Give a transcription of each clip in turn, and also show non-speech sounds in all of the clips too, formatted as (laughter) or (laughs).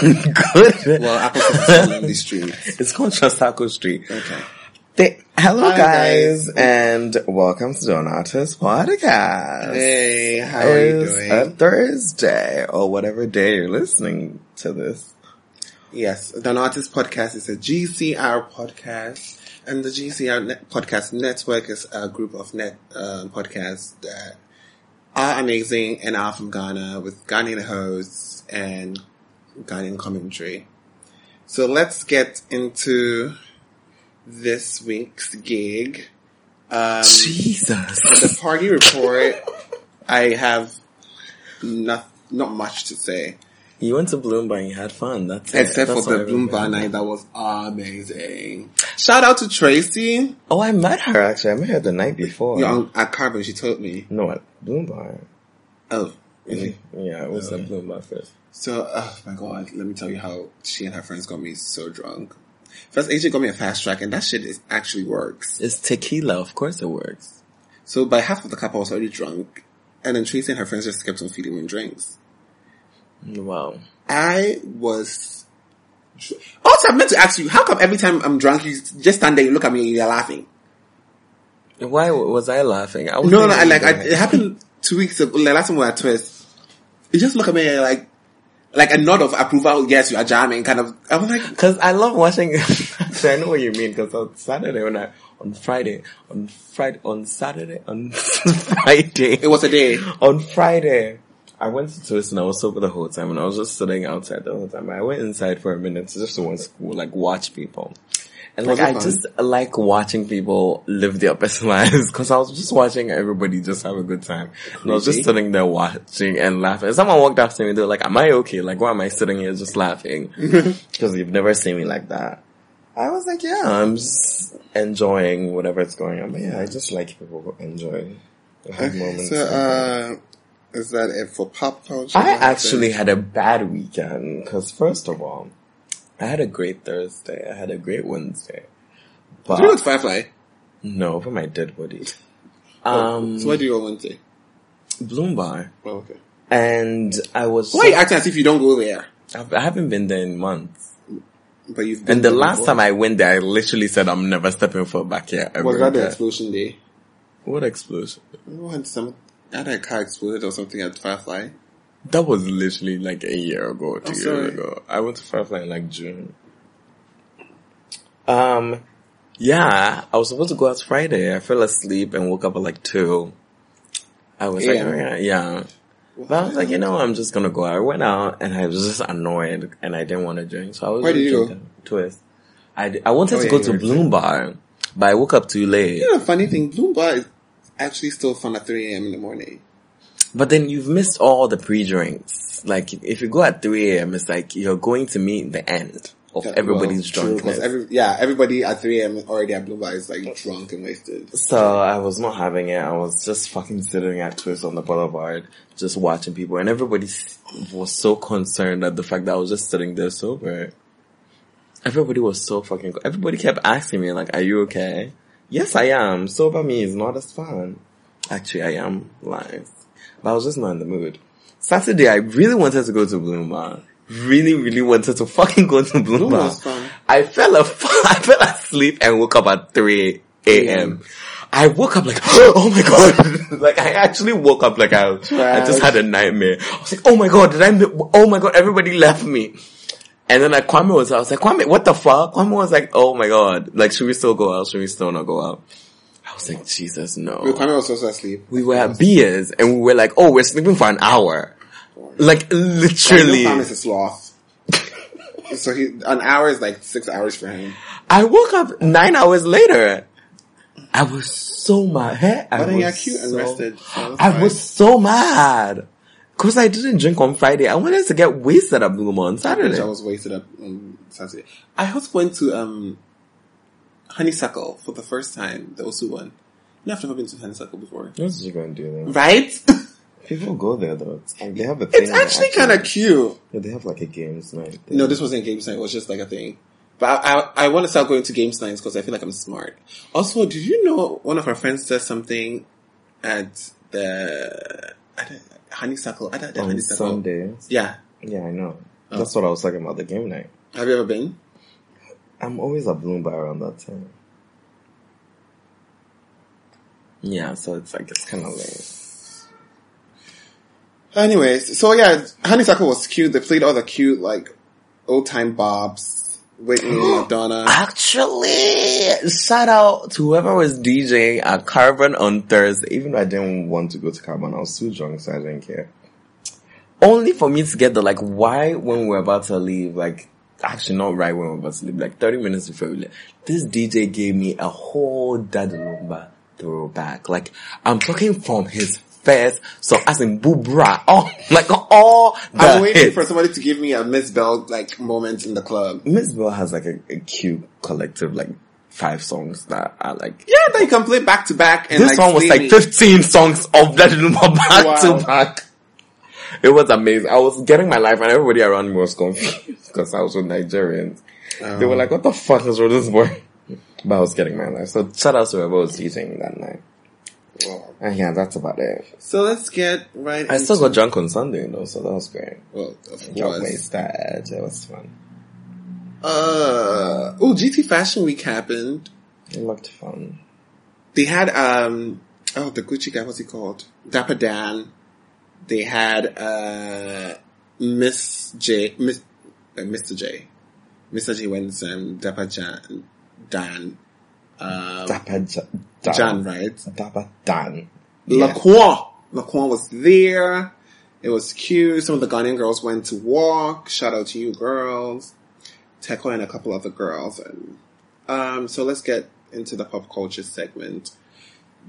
good. Well, Apple the street. (laughs) It's called Chasaco Street. Okay. Hello Hi, guys, guys. and welcome to Don Artist Podcast. Hey, how are you It's doing? a Thursday, or whatever day you're listening to this. Yes, Artist Podcast is a GCR podcast, and the GCR net- podcast network is a group of net uh, podcasts that are amazing and are from Ghana with Ghanaian hosts and Ghanaian commentary. So let's get into this week's gig. Um, Jesus. the party report, I have not not much to say. You went to Bloomberg and you had fun. That's it. Except That's for the I night, that was amazing. Shout out to Tracy. Oh, I met her actually. I met her the night before. Yeah, at Carbon, she told me. No, at Bloomberg. Oh, really? Mm-hmm. (laughs) Yeah, it was at Bloomberg first. So, oh my god, let me tell you how she and her friends got me so drunk. First, AJ got me a fast track, and that shit is actually works. It's tequila. Of course it works. So by half of the cup, I was already drunk, and then Tracy and her friends just kept on feeding me drinks. Wow. I was. Also, I meant to ask you, how come every time I'm drunk, you just stand there, you look at me, and you're laughing? Why was I laughing? I was No, no, I, like I, it happened two weeks ago. Like last time we were at Twist, you just look at me like, like a nod of approval. Yes, you are jamming. Kind of. I was like, Because I love watching. (laughs) Actually, I know what you mean. Because on Saturday when I on Friday on Friday on Saturday on (laughs) Friday it was a day. on Friday I went to Twist and I was sober the whole time and I was just sitting outside the whole time. I went inside for a minute to just to to like watch people. And like I fun? just like watching people live their best (laughs) lives because I was just watching everybody just have a good time. And I was just sitting there watching and laughing. Someone walked up to me. They were like, "Am I okay? Like, why am I sitting here just laughing?" (laughs) Because you've never seen me like that. I was like, "Yeah, I'm just enjoying whatever is going on." But yeah, I just like people who enjoy have moments. So, uh, is that it for pop culture? I actually had a bad weekend because first of all, I had a great Thursday. I had a great Wednesday. But Did you go to Firefly? no, for my dead body. Oh, Um, so where do you go Wednesday? Bloom Bar. Oh, okay. And I was, Why are you acting as if you don't go there? I've- I haven't been there in months. But you've been And the last before. time I went there, I literally said I'm never stepping foot back here ever was that the explosion day? What explosion? Had some, had a car exploded or something at Firefly. That was literally like a year ago, two Oh, years sorry. ago. I went to Firefly in like June. Um, yeah, I was supposed to go out Friday. I fell asleep and woke up at like two. I was like, oh, yeah, yeah. But I was like, you know, I'm just gonna go. I went out and I was just annoyed and I didn't want to drink. So I was Where did you go? Twist. I, d- I wanted Oh, to yeah, go to Bloom Bar, but I woke up too late. You know, funny thing, Bloom Bar is actually still fun at 3 a.m. in the morning. But then you've missed all the pre-drinks. Like, if you go at 3 a.m., it's like you're going to meet the end of everybody's well, drunkenness. every, yeah, everybody at 3 a.m. already at Bar is like drunk and wasted. so I was not having it. I was just fucking sitting at Twist on the boulevard, just watching people, and everybody was so concerned at the fact that I was just sitting there sober. Everybody was so fucking. Everybody kept asking me like, "Are you okay?" Yes, I am. Sober me is not as fun. Actually, I am lying, but I was just not in the mood. Saturday, I really wanted to go to Bloom Bar. Really, really wanted to fucking go to Bloom Bloom Bar. was fun. I fell af- (laughs) I fell asleep and woke up at 3 a.m. I woke up like, (gasps) oh my god. (laughs) like I actually woke up like I, I just had a nightmare. I was like, oh my god, did I, mi- oh my god, everybody left me. And then like Kwame was, I was like, Kwame, what the fuck? Kwame was like, oh my god, like should we still go out? Should we still not go out? Was like, Jesus, no. Well, Kwame was also asleep. We were at beers and we were like, oh, we're sleeping for an hour. Like literally. Is a sloth. (laughs) so he, an hour is like six hours for him. I woke up nine hours later. I was so mad. Hey, I But was cute and so- rested. so I fine. was so mad. Cause I didn't drink on Friday. I wanted to get wasted at Blue Moon on Saturday. I was wasted up on Saturday. I also went to um Honeysuckle for the first time, the Osu one. You I've never been to Honeysuckle before. What was you gonna do then? Right? (laughs) People go there though. It's like they have a thing. it's actually kind of cute. Yeah, they have like a games night. No, this wasn't games night. It was just like a thing. But I, I, I want to start going to games nights because I feel like I'm smart. Also, did you know one of our friends said something at the at the honeysuckle at the on honeysuckle? Sundays. Yeah. Yeah, I know. Oh. That's what I was talking about. The game night. Have you ever been? I'm always at Bloom by around that time. Yeah, so it's like it's kind of late. Anyways, so yeah, honeysuckle was cute. They played all the cute like old time bobs, Whitney, (gasps) Madonna. Actually, shout out to whoever was DJing at Carbon on Thursday. Even though I didn't want to go to Carbon, I was too drunk, so I didn't care. Only for me to get the like, why when we were about to leave, like, actually not right when we were about to leave, like 30 minutes before we left, this DJ gave me a whole Daddy Lumba throwback. Like, I'm talking from his first, so as in Bubra, (laughs) oh, like all the I'm waiting hits. for somebody to give me a Mzbel like moment in the club. Mzbel has like a, a cute collective, like five songs that are like. Yeah, that you can play back to back. And this like, one was like me. 15 songs of Daddy Lumba back Wow. to back. (laughs) It was amazing. I was getting my life and everybody around me was confused (laughs) because I was with Nigerians. They were like, what the fuck is with this boy? (laughs) But I was getting my life. So shout out to whoever was teaching that night. Wow. And yeah, that's about it. So let's get right. I still got drunk on Sunday though, so that was great. Well, of Got course. wasted. It was fun. Uh, oh, GT Fashion Week happened. It looked fun. They had um oh the Gucci guy, what's he called? Dapper Dan. They had uh Miss J Miss uh, Mr. J. Mr. J went um Dapper Jan Dan. Um Dapper J- Dan. Jan, right? Dapper Dan. Yeah. Laquan. Laquan was there. It was cute. Some of the Ghanaian girls went to walk. Shout out to you girls. Teko and a couple other girls. And um, so let's get into the pop culture segment.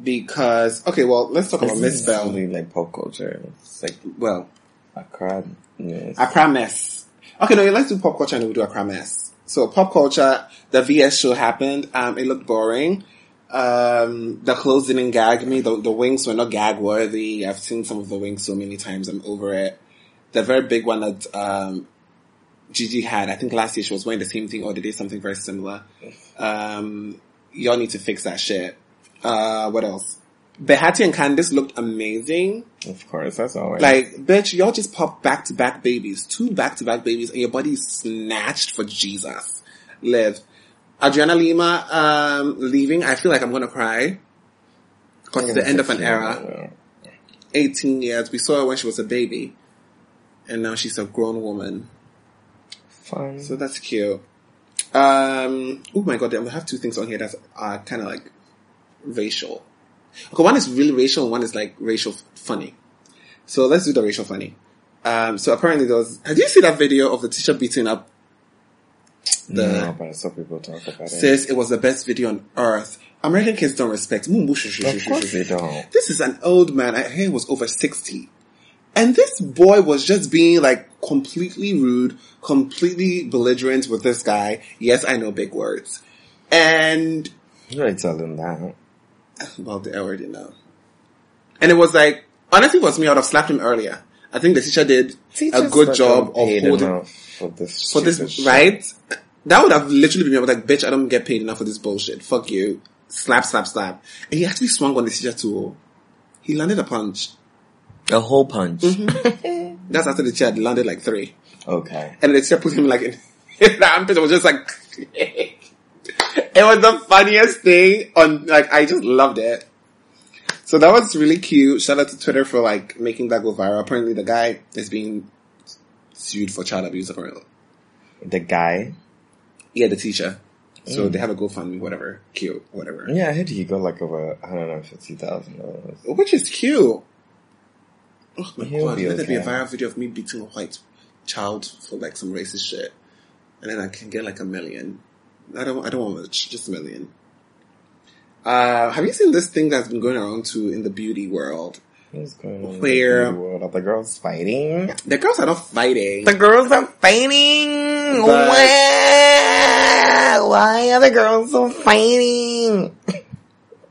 Because okay, well, let's talk about Miss is Bell. really like pop culture. It's like Well, Accra news. Accra mess. Okay, no, let's do pop culture and we'll do Accra mess. So pop culture, the VS show happened. Um, it looked boring. Um, the clothes didn't gag me. The, the wings were not gag worthy. I've seen some of the wings so many times. I'm over it. The very big one that, um, Gigi had, I think last year she was wearing the same thing or they did something very similar. Um, y'all need to fix that shit. Uh, what else? Behati and Candice looked amazing. Of course, that's always Like, bitch, y'all just pop back to back babies, two back to back babies, and your body snatched for Jesus. Live. Adriana Lima, um, leaving, I feel like I'm gonna cry. Cause it's the end of an era. 18 years. We saw her when she was a baby. And now she's a grown woman. Fun. So that's cute. Um, oh my god, I have two things on here that are kind of like racial. Okay, one is really racial and one is like racial funny. So let's do the racial funny. Um, so apparently there was, have you seen that video of the teacher beating up the, no, but I saw people talk about it. says it was the best video on earth. American kids don't respect. Shu shu shu Of course mm, mm. they don't. This is an old man. I hear he was over 60. And this boy was just being like completely rude, completely belligerent with this guy. Yes, I know big words. And, You already tell them that. well, they already know. And it was like, honestly, it was me. I would have slapped him earlier. I think the teacher did a good job of holding, for this. for this, shit. right? That would have literally been me. I was like, bitch, I don't get paid enough for this bullshit. Fuck you. Slap, slap, slap. And he actually swung on the teacher too. He landed a punch. A whole punch. Mm-hmm. (laughs) That's after the teacher had landed like three. Okay. And the teacher put him like in, (laughs) in the armpit. It was just like, (laughs) it was the funniest thing on, like, I just loved it. So that was really cute. Shout out to Twitter for like making that go viral. Apparently the guy is being sued for child abuse apparently. The guy. Yeah, the teacher. So mm. they have a GoFundMe, whatever. Cute, whatever. Yeah, I heard he got like over one hundred and fifty thousand dollars. Which is cute. Oh my He'll god, let there be a viral video of me beating a white child for like some racist shit. And then I can get like a million. I don't, I don't want much, just a million. Uh, have you seen this thing that's been going around too in the beauty world? What's going on? in Where- the world? Are the girls fighting? The girls are not fighting. The girls are fighting. But-? Why are the girls so fighting?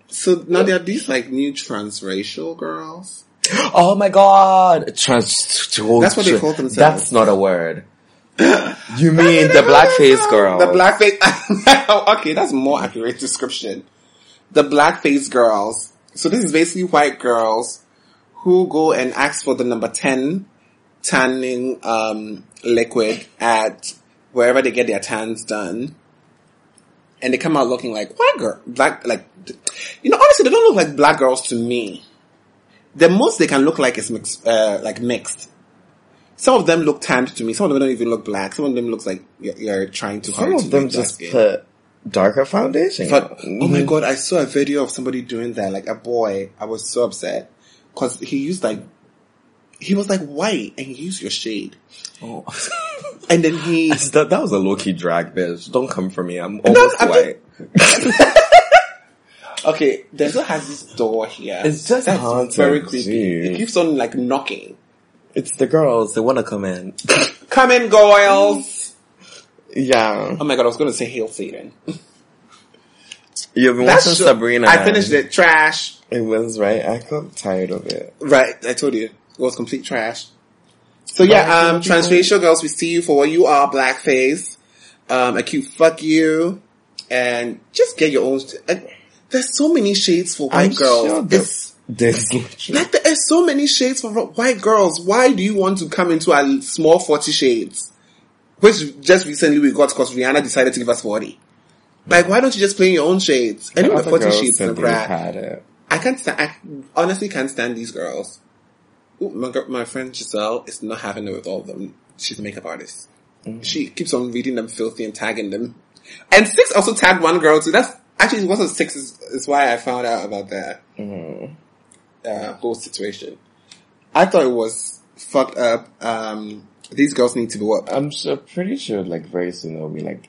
so now there are these like new transracial girls. (gasps) Oh my god! Trans- That's what they call themselves. That's not a word. You mean the blackface girl? The blackface. (laughs) okay, that's more accurate description. The blackface girls. So this is basically white girls who go and ask for the number 10 tanning, um, liquid at wherever they get their tans done. And they come out looking like white girl, black, like, you know, honestly, they don't look like black girls to me. The most they can look like is mixed, uh, like mixed. Some of them look tanned to me. Some of them don't even look black. Some of them looks like you're, you're trying too hard Some to of them just put darker foundation. But on. oh my mm-hmm. god, I saw a video of somebody doing that. Like a boy, I was so upset because he used like he was like white and he used your shade, Oh. and then he (laughs) that, that was a low key drag, bitch. Don't come for me. I'm No, almost I'm white. (laughs) okay. there's Denzel has this door here. It's just very creepy. It keeps on like knocking. It's the girls. They want to come in. (laughs) Come in, girls. yeah. Oh my god, I was going to say hail Satan. You've been That's watching so- Sabrina. I finished it. Trash. It was right. I got tired of it. Right, I told you. It was complete trash. So yeah, um, transracial girls, we see you for what you are, blackface. Um, a cute fuck you. And just get your own, st- and there's so many shades for white I'm girls. sure There's (laughs) like there are so many shades for white girls. Why do you want to come into a small 40 shades? Which just recently we got because Rihanna decided to give us 40. Like, why don't you just play in your own shades? And the 40 shades in they grad. had it. I can't stand. I honestly can't stand these girls. Ooh, my my friend Giselle is not having it with all of them. She's a makeup artist. Mm. She keeps on reading them filthy and tagging them. And six also tagged one girl too. That's actually it wasn't six. Is, is why I found out about that mm. Uh, whole situation. I thought it was fucked up. Um, these girls need to be what? I'm sure, pretty sure, like very soon there'll be like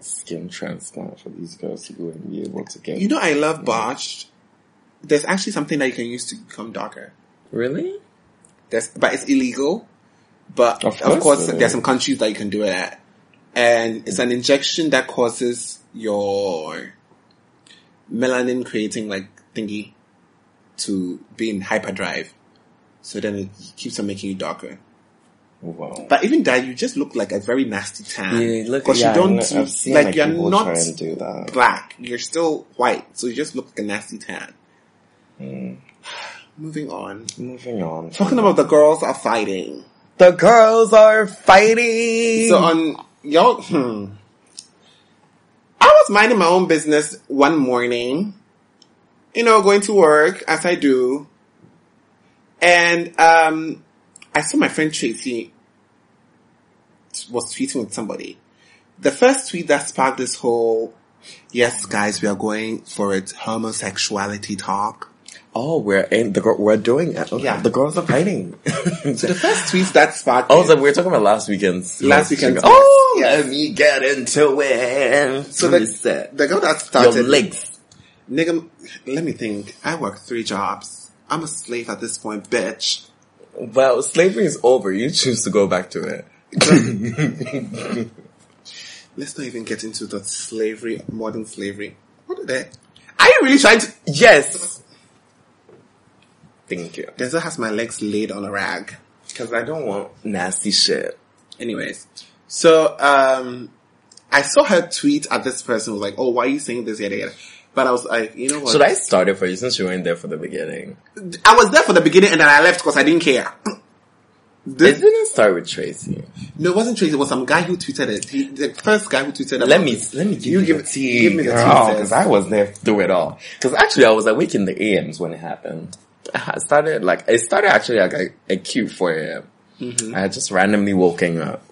skin transplant for these girls to go and be able to get. You know, I love botched. There's actually something that you can use to become darker. really? There's, but it's illegal. But Of of course course, it there's some countries that you can do it at. And it's an injection that causes your melanin creating like thingy to be in hyperdrive. So then it keeps on making you darker. Wow. But even that, you just look like a very nasty tan. Yeah, look, Because yeah, you don't, I've seen like, like, you're not try and do that. black. You're still white. So you just look like a nasty tan. Hmm. Moving on. Moving on. Talking about the girls are fighting. the girls are fighting. So on y'all, hmm. I was minding my own business one morning, you know, going to work as I do, and um, I saw my friend Tracy was tweeting with somebody. The first tweet that sparked this whole, yes, guys, we are going for it, homosexuality talk. oh, we're in the we're doing it. Yeah. the girls are fighting. So the first tweet that sparked Oh, so we were talking about last weekend's. Last weekend's- Oh, yes. let me get into it. So the, the girl that started. your legs. Nigga, let me think. I work three jobs. I'm a slave at this point, bitch. Well, slavery is over. You choose to go back to it. (laughs) Let's not even get into the slavery, modern slavery. What are they? Are you really trying to? Yes. Thank you. Denzel has my legs laid on a rag. Because I don't want nasty shit. Anyways, so um, I saw her tweet at this person was like, "Oh, why are you saying this yada yada?" But I was like, you know what? Should I start it for you since you weren't there for the beginning? I was there for the beginning and then I left because I didn't care. It This, didn't start with Tracy. no, it wasn't Tracy. It was some guy who tweeted it. He, the first guy who tweeted. Let me it. let me give You you, give- tea, give me the girl, because I was there through it all. Because actually, I was awake in the AMs when it happened. I started like it started actually like a, a cute 4 a.m. Mm-hmm. I had just randomly woken up,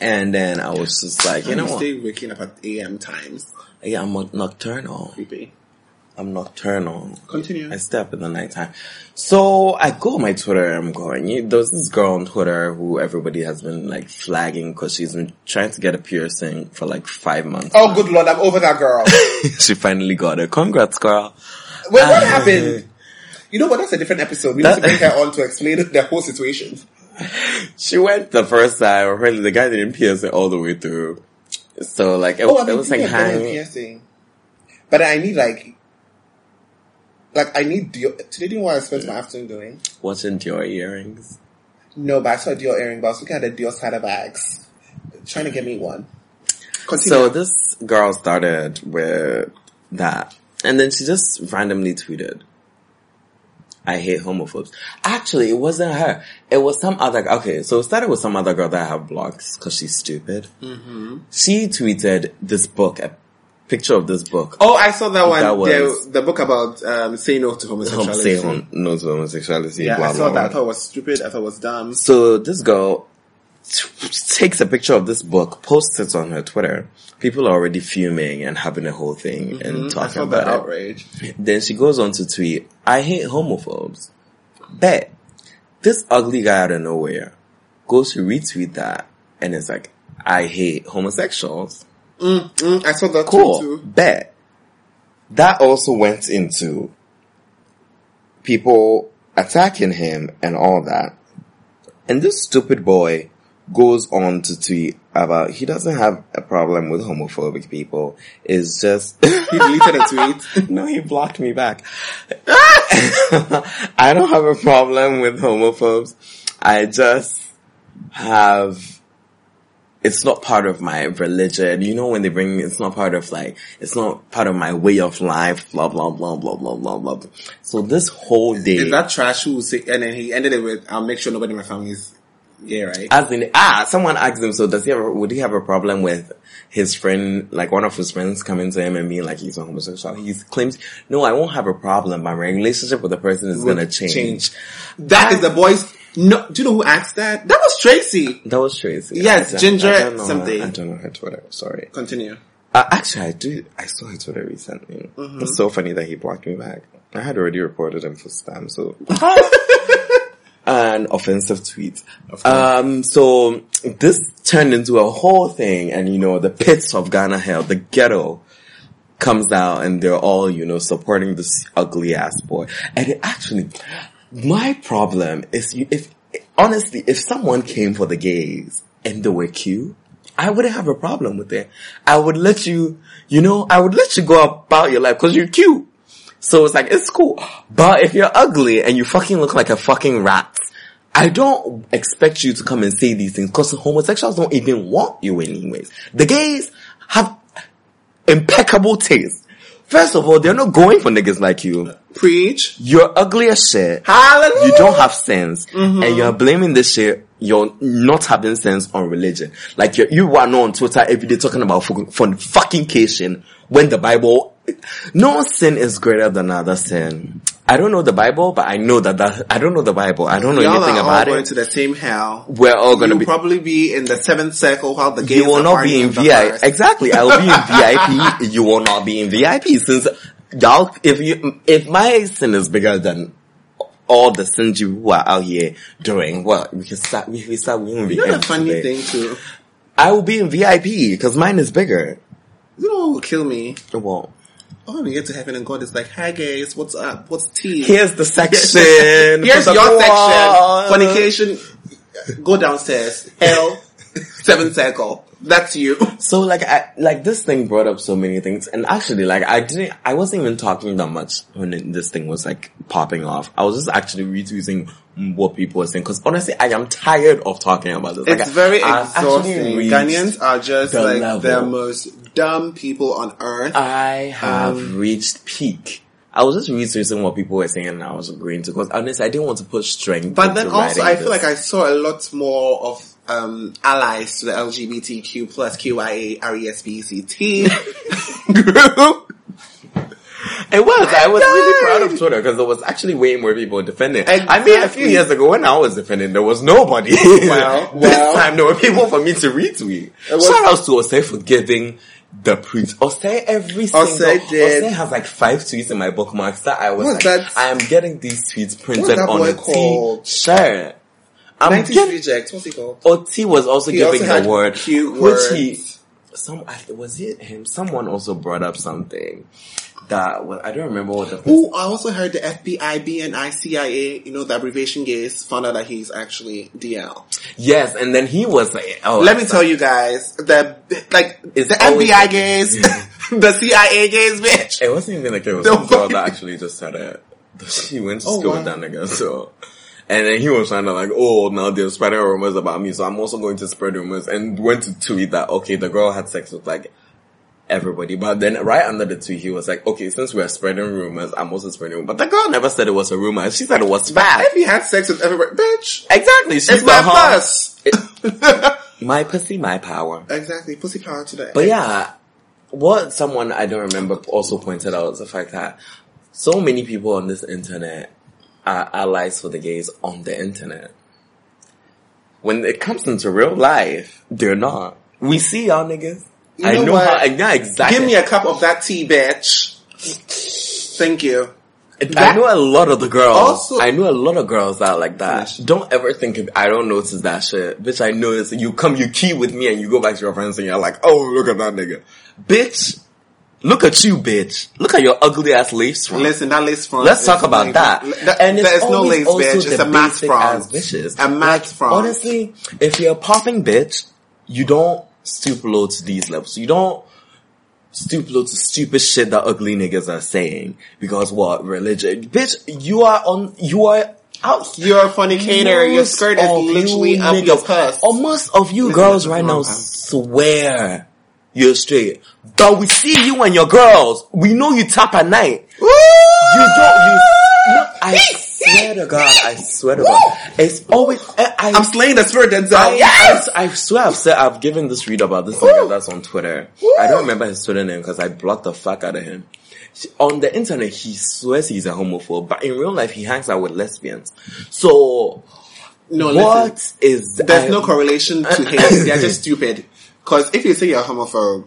and then I was just like, you know stay waking up at AM times. Yeah, I'm nocturnal. Creepy. I'm nocturnal. Continue. I stay up in the nighttime. So I go on my Twitter I'm going, you, there's this girl on Twitter who everybody has been like flagging because she's been trying to get a piercing for like five months. Oh, good lord, I'm over that girl. (laughs) she finally got it. Congrats, girl. Wait, what Uh, happened? You know what? That's a different episode. We That- need to bring her (laughs) on to explain the whole situation. She went the first time. Apparently, the guy didn't pierce it all the way through. So like it, Oh, I mean, it was like people have done hanging. piercing. But I need like, like I need Dior. Today, do you know what I spent my afternoon doing? Watching your earrings. No, but I saw a Dior earring. But I was looking at the Dior Saddle bags, trying to get me one. Continue. So this girl started with that, and then she just randomly tweeted, "I hate homophobes." Actually, it wasn't her. It was some other. Okay, so it started with some other girl that I have blocked because she's stupid. Mm-hmm. She tweeted this book, a picture of this book. oh, I saw that one. That was- the, the book about um, say no to Hom- (laughs) homosexuality. Say hom- no to homosexuality. yeah, blah, I saw blah, that. I thought it was stupid. I thought it was dumb. So this girl (laughs) takes a picture of this book, posts it on her Twitter. People are already fuming and having a whole thing and Mm-hmm. I talking about it. outrage. Then she goes on to tweet, I hate homophobes. Bet. This ugly guy out of nowhere goes to retweet that and it's like, I hate homosexuals. Mm, mm, I saw that Cool. too. Bet. That also went into people attacking him and all that. And this stupid boy goes on to tweet about he doesn't have a problem with homophobic people. It's just (laughs) He deleted a tweet. no, he blocked me back. (laughs) I don't have a problem with homophobes. I just have, it's not part of my religion. You know, when they bring, it's not part of like, it's not part of my way of life, blah, blah, blah, blah, blah, blah, blah. So this whole day, Is that trash who say, and then he ended it with, I'll make sure nobody in my family is gay, right? as in, ah, someone asked him, so does he have, a, would he have a problem with his friend, like one of his friends coming to him and being like he's a homosexual? He claims, no, I won't have a problem. My relationship with the person is gonna change. change. That is the boys. No, do you know who asked that? That was Tracy. That was Tracy. Yes, I Ginger I know something. I don't know her Twitter. Sorry. Continue. Uh, actually, I do. I saw her Twitter recently. Mm-hmm. It's so funny that he blocked me back. I had already reported him for spam, so (laughs) an offensive tweet. Um, so this turned into a whole thing, and you know, the pits of Ghana Hell, the ghetto, comes out, and they're all you know supporting this ugly ass boy. And it actually, my problem is, you, if honestly, if someone came for the gays and they were cute. I wouldn't have a problem with it. I would let you, you know, I would let you go about your life because you're cute. So it's like, it's cool. But if you're ugly and you fucking look like a fucking rat, I don't expect you to come and say these things because homosexuals don't even want you anyways. The gays have impeccable taste. First of all, they're not going for niggas like you. Preach. You're ugly as shit. Hallelujah. You don't have sense. Mm-hmm. And you're blaming this shit, you're not having sense on religion. Like you you are not on Twitter every day talking about fucking fornication when the Bible, no sin is greater than other sin. I don't know the Bible, but I know that, that I don't know the Bible. I don't know Y'all anything are all about going it. to the same hell. We're all gonna be, probably be in the seventh circle while the gays you will not be in VIP. Exactly. I will be in VIP. (laughs) You will not be in VIP since y'all, if you, if my sin is bigger than all the you who are out here doing, well, we can start, we can start, we won't You know the funny today. thing too? I will be in VIP because mine is bigger. You know what will kill me? Well, Oh, we get to heaven and God is like, hi guys, what's up? What's tea? here's the (laughs) section. (laughs) Here's the your poor. section. Fornication. Go downstairs. Hell. (laughs) Seventh circle. That's you. (laughs) So like I like this thing brought up so many things, and actually like I didn't I wasn't even talking that much when it- this thing was like popping off. I was just actually retweeting what people were saying because honestly I am tired of talking about this. Like, It's very I've exhausting. Ghanaians are just the like level. the most dumb people on earth. I have Um, reached peak. I was just researching what people were saying and I was agreeing to because honestly I didn't want to put strength. But then also, I feel this. like I saw a lot more of um, allies to the LGBTQ plus QIA RESPECT (laughs) group. It was. I was really proud of Twitter because there was actually way more people defending. I mean, a few years ago when I was defending, there was nobody. (laughs) Well, this well. time there were people for me to retweet. was- Shout out to Osei for giving the print. Osei every single. Osei did. Osei has like five tweets in my bookmarks that I was What's like, that? I am getting these tweets printed on a called? t-shirt. I'm 90s getting. reject. What's he called? Ot was also He giving also the word, cute which he. some was it him? Someone also brought up something that was, I don't remember what the Ooh, I also heard the FBI, BNI, CIA, you know, the abbreviation gays found out that he's actually DL. yes, and then he was like, oh, Let me tell you guys, the, like, It's the FBI gays, (laughs) (laughs) the CIA gays, bitch. It wasn't even like there was No some girl that actually just said it. (laughs) She went to Oh, school wow. with that nigga, so. And then he was trying to like, oh, now they're spreading rumors about me, so I'm also going to spread rumors. And went to tweet that, okay, the girl had sex with like everybody. But then right under the tweet, he was like, okay, since we're spreading rumors, I'm also spreading rumors. But the girl never said it was a rumor. She said it was fact. If he had sex with everybody, bitch, Exactly. She's it's my huh- bus. (laughs) My pussy, my power. exactly, pussy power today. But yeah, what someone I don't remember also pointed out is the fact that so many people on this internet are allies for the gays on the internet. When it comes into real life, they're not. We see y'all niggas. You I know know what? how, yeah, exactly. Give me a cup of that tea, bitch. Thank you. I know a lot of the girls. Also- I know a lot of girls that are like that. Don't ever think of, I don't notice that shit. Bitch, I notice. You come, you key with me and you go back to your friends and you're like, oh, look at that nigga. Bitch, look at you, bitch. Look at your ugly ass lace front. Listen, that lace front. Let's talk about like- that. That- and it's there is no always lace, bitch. It's a matte front. bitches. A matte Like, front. Honestly, if you're a popping bitch, you don't stoop low to these levels. You don't stoop low to stupid shit that ugly niggas are saying. Because what? Religion. Bitch, you are on, you are out. You're a fornicator. Your skirt is literally you up your niggas- puss. Or most of you Listen, girls right now swear you're straight. But we see you and your girls. We know you tap at night. Woo! You don't. You. No, I swear to God. I swear to God. It's always. I. I I'm slaying the spirit that's out. I, Yes! I, I swear I've said I've given this read about this nigga that's on Twitter. I don't remember his Twitter name because I blocked the fuck out of him. On the internet, he swears he's a homophobe, but in real life, he hangs out with lesbians. So, No, listen. what is There's I- no correlation to (laughs) hate. They're just stupid. Cause if you say you're a homophobe,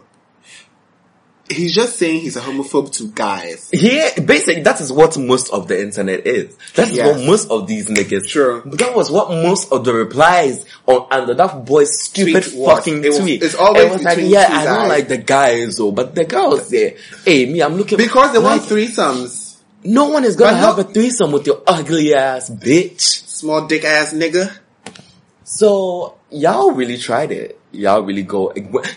he's just saying he's a homophobe to guys. Yeah, basically, that is what most of the internet is. That's Yes. what most of these niggas. True. But that was what most of the replies on under that boy's stupid Tweet fucking It was- tweet. it's always it was like, yeah, I don't like the guys, though, but the girls there. Hey, me, I'm looking Because they want like, threesomes. No one is gonna have a threesome with your ugly ass bitch. Small dick ass nigga. So y'all really tried it. Y'all really go.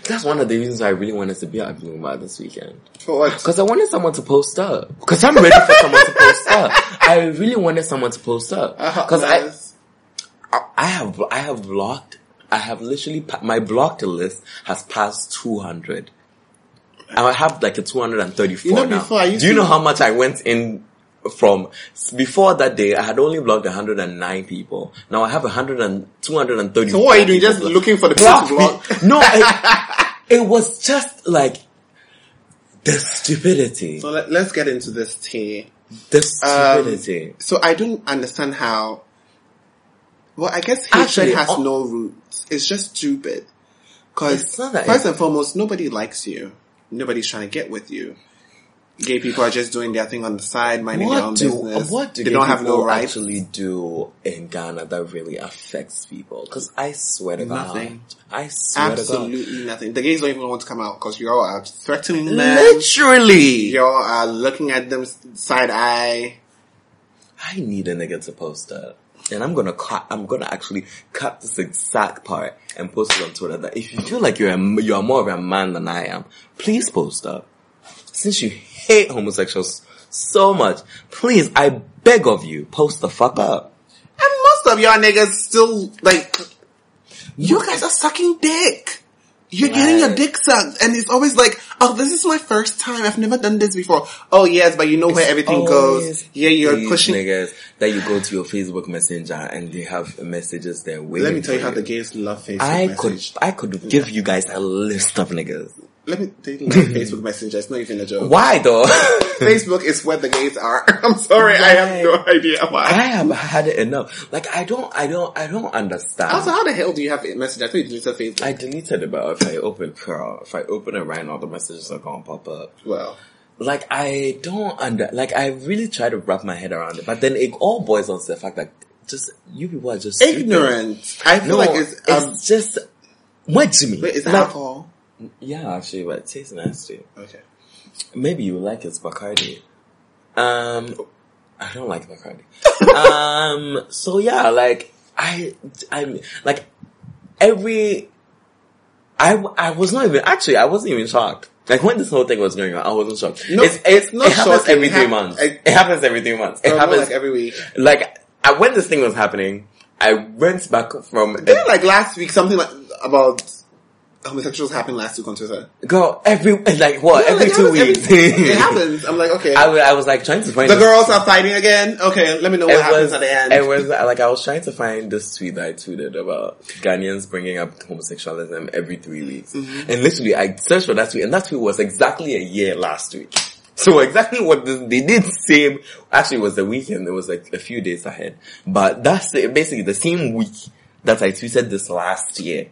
That's one of the reasons I really wanted to be at Bloom Bar this weekend. For what? Because I wanted someone to post up. Because I'm ready for someone to post up. I really wanted someone to post up. Because I, Nice. I I have I have blocked. I have literally my blocked list has passed two hundred. I have like a two hundred and thirty four You know, now. before I used Do you know how much I went in from before that day? I had only blocked one hundred and nine people. Now I have a hundred and two hundred and thirty. So what are you doing? Just looking for the people to block? No, it, (laughs) it was just like the stupidity. So let, let's get into this tea. The Um, stupidity. So I don't understand how. Well, I guess hatred Actually, has oh- no roots. It's just stupid. Because It's not that first it- and foremost, nobody likes you. Nobody's trying to get with you. Gay people are just doing their thing on the side, minding their own do business. what do they gay don't have no people rights. actually do in Ghana that really affects people? Because I swear to Nothing. God, I swear to Absolutely nothing. The gays don't even want to come out because you all are threatening God, them. literally. You all are looking at them side eye. I need a nigga to post up. And I'm gonna cut, I'm gonna actually cut this exact part and post it on Twitter that if you feel like you're a, you are more of a man than I am, please post up. Since you hate homosexuals so much, please, I beg of you, post the fuck up. And most of y'all niggas still like, you guys are sucking dick. You're getting your dick sucked, and it's always like, "Oh, this is my first time. I've never done this before." Oh yes, but you know where everything goes. Yeah, you're pushing. niggas that you go to your Facebook Messenger and they have messages there waiting. Let me tell you how the gays love Facebook I message. could, I could give you guys a list of niggas. Let me they love (laughs) Facebook Messenger. It's not even a joke. Why though? (laughs) Facebook is where the gays are. (laughs) I'm sorry, I have no idea why. I have had it enough. Like I don't, I don't, I don't understand. also, how the hell do you have a message? I thought you deleted Facebook. I deleted it, but if I open Curl, if I open it right now, the messages are gonna pop up. well, Like I don't under, like I really try to wrap my head around it, but then it all boils down to the fact that just you people are just stupid. ignorant. I feel No, like it's, it's um, just what to me. wait, is it like, alcohol? Yeah, actually, but it tastes nasty. Okay. Maybe you like it's Bacardi. Um, I don't like Bacardi. (laughs) um, so yeah, like I, I'm like every. I I was not even actually I wasn't even shocked. Like when this whole thing was going on, I wasn't shocked. No, it's it's not it happens every three months. it- It happens every three months. It happens like every week. like I, when this thing was happening. I went back from Didn't like last week something like about homosexuals happened last week on Twitter? girl every like what every two happens weeks. every- it (laughs) happens. I'm like, okay. I, I was like trying to find the this- girls are fighting again. Okay, let me know what it happens was, at the end. It was like I was trying to find this tweet that I tweeted about Ghanaians bringing up homosexualism every three weeks, Mm-hmm. and literally I searched for that tweet, and that tweet was exactly a year last week. (laughs) So exactly what this, they did same. Actually, it was the weekend. It was like a few days ahead, but that's the- basically the same week that I tweeted this last year.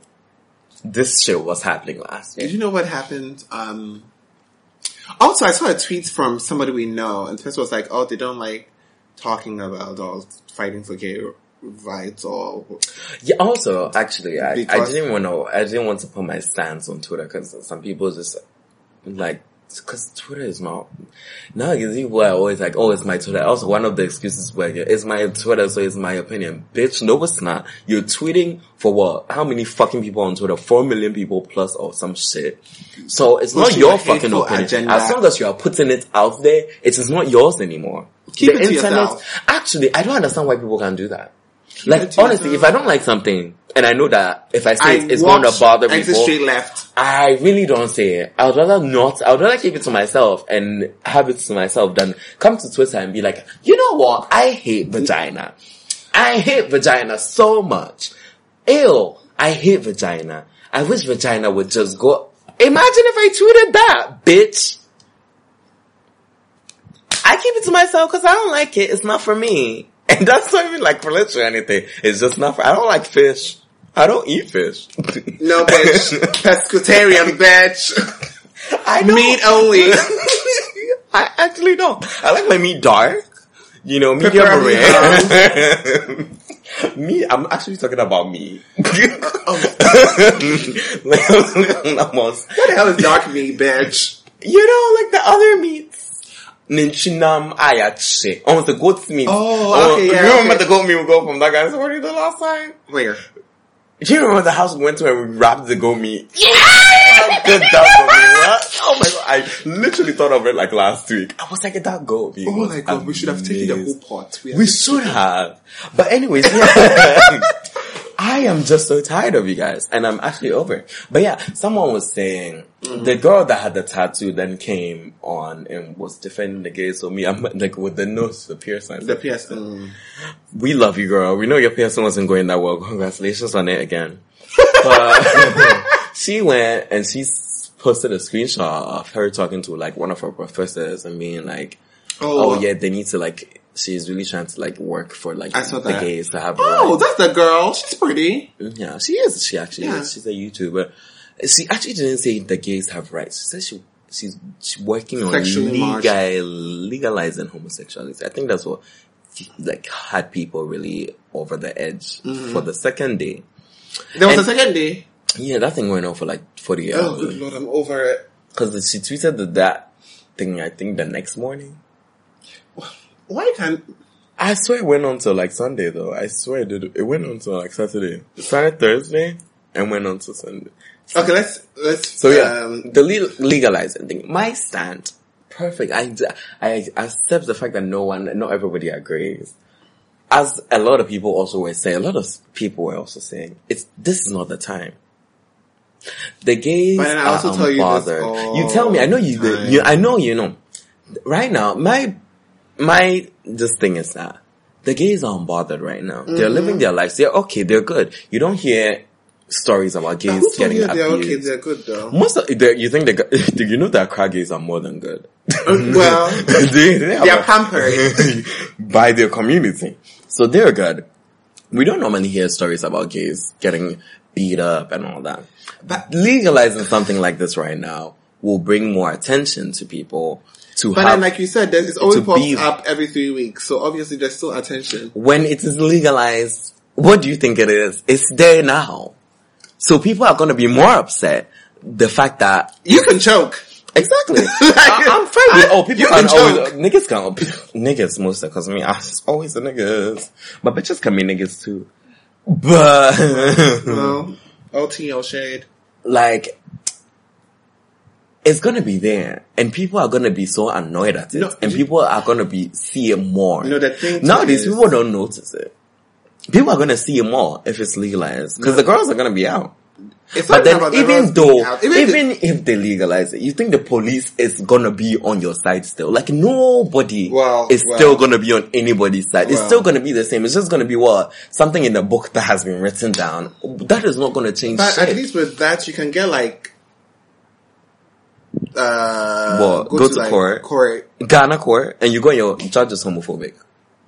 This shit was happening last year. Did you know what happened? Um, also, I saw a tweet from somebody we know, and person was like, "Oh, they don't like talking about or fighting for gay rights or Yeah. Also, actually, I, I didn't want to. I didn't want to put my stance on Twitter because some people just like because Twitter is not. Now people are always like, "Oh, it's my Twitter." Also, one of the excuses where it's my Twitter, so it's my opinion. Bitch, no, it's not. You're tweeting for what? How many fucking people on Twitter? Four million people plus or some shit. So it's not your fucking opinion. agenda. As long as you are putting it out there, it is not yours anymore. Keep it to yourself. Actually, I don't understand why people can do that. Like it to honestly, if. I don't like something, and I know that if I say I it, it's going to bother people, Straight Left. I really don't say it. I would rather not. I would rather keep it to myself and have it to myself than come to Twitter and be like, you know what? I hate vagina. I hate vagina so much. Ew. I hate vagina. I wish vagina would just go. Imagine if I tweeted that, bitch. I keep it to myself because I don't like it. It's not for me. And that's not even like religion or anything. It's just not I don't like fish. I don't eat fish. No, bitch. (laughs) Pescatarian, bitch. I know. Meat only. (laughs) I actually don't. I like my meat dark. You know, medium rare. me, I'm actually talking about me. Oh. (laughs) like, almost. What the hell is dark meat, bitch? You know, like the other meats. Ninchinam ayache. Almost the goat's meat. Oh, okay, yeah, You remember okay. the goat meat we got from that guy's party the last time? Where? Do you remember the house we went to and we wrapped the goat meat? Yeah! (laughs) Good job, goat meat. What? Oh, oh my god, I literally thought of it like last week. I was like, that goat meat Oh my god, we should have taken the whole pot. We should have. But anyways, yeah. (laughs) (laughs) I am just so tired of you guys and I'm actually over it. But yeah, someone was saying the girl that had the tattoo then came on and was defending the gays. So me, I'm like with the nose, the piercing. The PS. Mm. We love you, girl. We know your piercing wasn't going that well. Congratulations on it again. (laughs) But (laughs) she went and she posted a screenshot of her talking to like one of her professors and being like, Oh, oh yeah, they need to like, she's really trying to like work for like I saw the that. gays to have rights. Oh, that's the girl. She's pretty. Yeah, she is. She actually Yeah. is. She's a YouTuber. She actually didn't say the gays have rights. She said she she's, she's working on Sexually legal, legalizing homosexuality. I think that's what like had people really over the edge Mm-hmm. for the second day. There was And- a second day. Yeah, that thing went on for like forty Oh, good hours lord, I'm over it. because she tweeted that, that thing. I think the next morning. Why can't? I swear it went on till like Sunday though. I swear it did. It went on till like Saturday. It started Thursday and went on till Sunday. Okay, let's let's. So yeah, um, the le- legalizing thing. My stand, perfect. I, I accept the fact that no one, not everybody agrees. As a lot of people also were saying, a lot of people were also saying, it's, this is not the time. The gays But I are also tell you this unbothered. all You tell me, I know you, time. you, I know you know. Right now, my, my, just thing is that the gays aren't bothered right now. They're Mm-hmm. living their lives. They're okay. They're good. You don't hear stories about gays who getting you they're okay? They're good though. Most of you think the (laughs) do you know that crack gays are more than good? well, (laughs) they, they have they're a- pampered. (laughs) by their community, so they're good. We don't normally hear stories about gays getting beat up and all that. But legalizing something like this right now will bring more attention to people to But have then, like you said, there's, it's always pops be- up every three weeks. So obviously, there's still attention. when it is legalized. What do you think it is? It's there now. So people are going to be more upset the fact that You can choke. Exactly. (laughs) I, am fine with, oh, people You can always, choke. niggas can, niggas most of, cause me, ah, it's always the niggas. But bitches can be niggas too. But, No. OTL shade. (laughs) like, it's gonna be there. And people are gonna be so annoyed at it. No, and you- people are gonna be, see it more. No, the thing Nowadays, is- people don't notice it. People are gonna see it more if it's legalized. Cause the girls are gonna be out. It's But then the even though, out. even, Even, if- if they legalize it, you think the police is gonna be on your side still? Like nobody Well, is well. still gonna be on anybody's side. it's still gonna be the same. It's just gonna be what? Something in the book that has been written down. That is not gonna change but shit. at least with that, you can get like, uh, What? Go to like, court? court. Ghana court, and you go your judge is homophobic.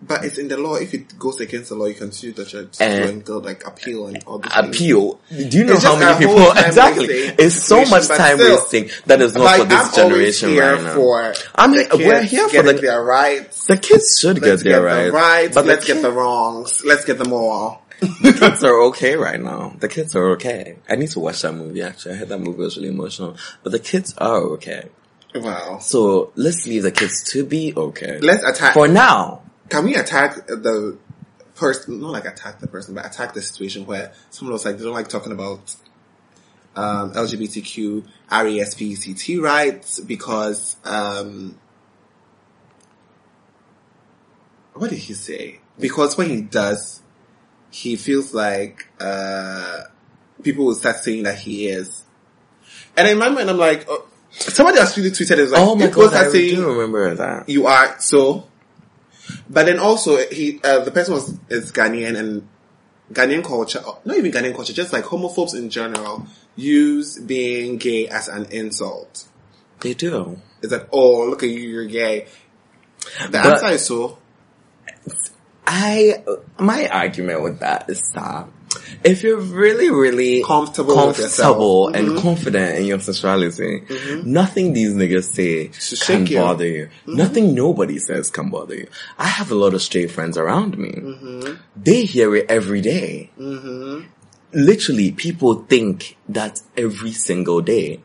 But it's in the law. If it goes against the law, you can sue the judge And- and go like appeal and all things. Appeal. Do you know It's how many people? (laughs) Exactly. It's so much time still- wasting that is not Like, for this I'm generation here right now. for I mean, the we're here for the- their rights. The kids should Let's get their get rights. the rights. But let's get kid- the wrongs. Let's get them all. (laughs) the kids are okay right now. The kids are okay. I need to watch that movie actually. I heard that movie was really emotional. But the kids are okay. Wow. So let's leave the kids to be okay. Let's attack. For now. Can we attack the person? Not like attack the person, but attack the situation where someone was like, they don't like talking about um, LGBTQ, RESPECT rights because um, what did he say? Because when he does, he feels like uh, people will start saying that he is. And in my mind, I'm like, oh, somebody really tweeted it was like, oh my people god, I saying do remember that. you are so. But then also he uh, the person was is Ghanaian and Ghanaian culture, not even Ghanaian culture, just like homophobes in general use being gay as an insult. They do. It's like, oh, look at you, you're gay. The But- answer is so. I my argument with that is that if you're really, really Comfortable comfortable and Mhm. confident in your sexuality, nothing these niggas say Should can you. Mm-hmm. bother you. Nothing nobody says can bother you. I have a lot of straight friends around me. Mm-hmm. They hear it every day. Literally, people think that every single day,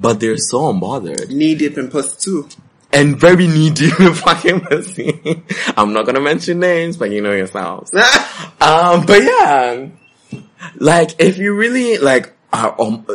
but they're so unbothered Knee deep in puss too. And very needy (laughs) fucking pussy. I'm not gonna mention names, but you know yourselves. (laughs) Um, but yeah, like if you really like are um,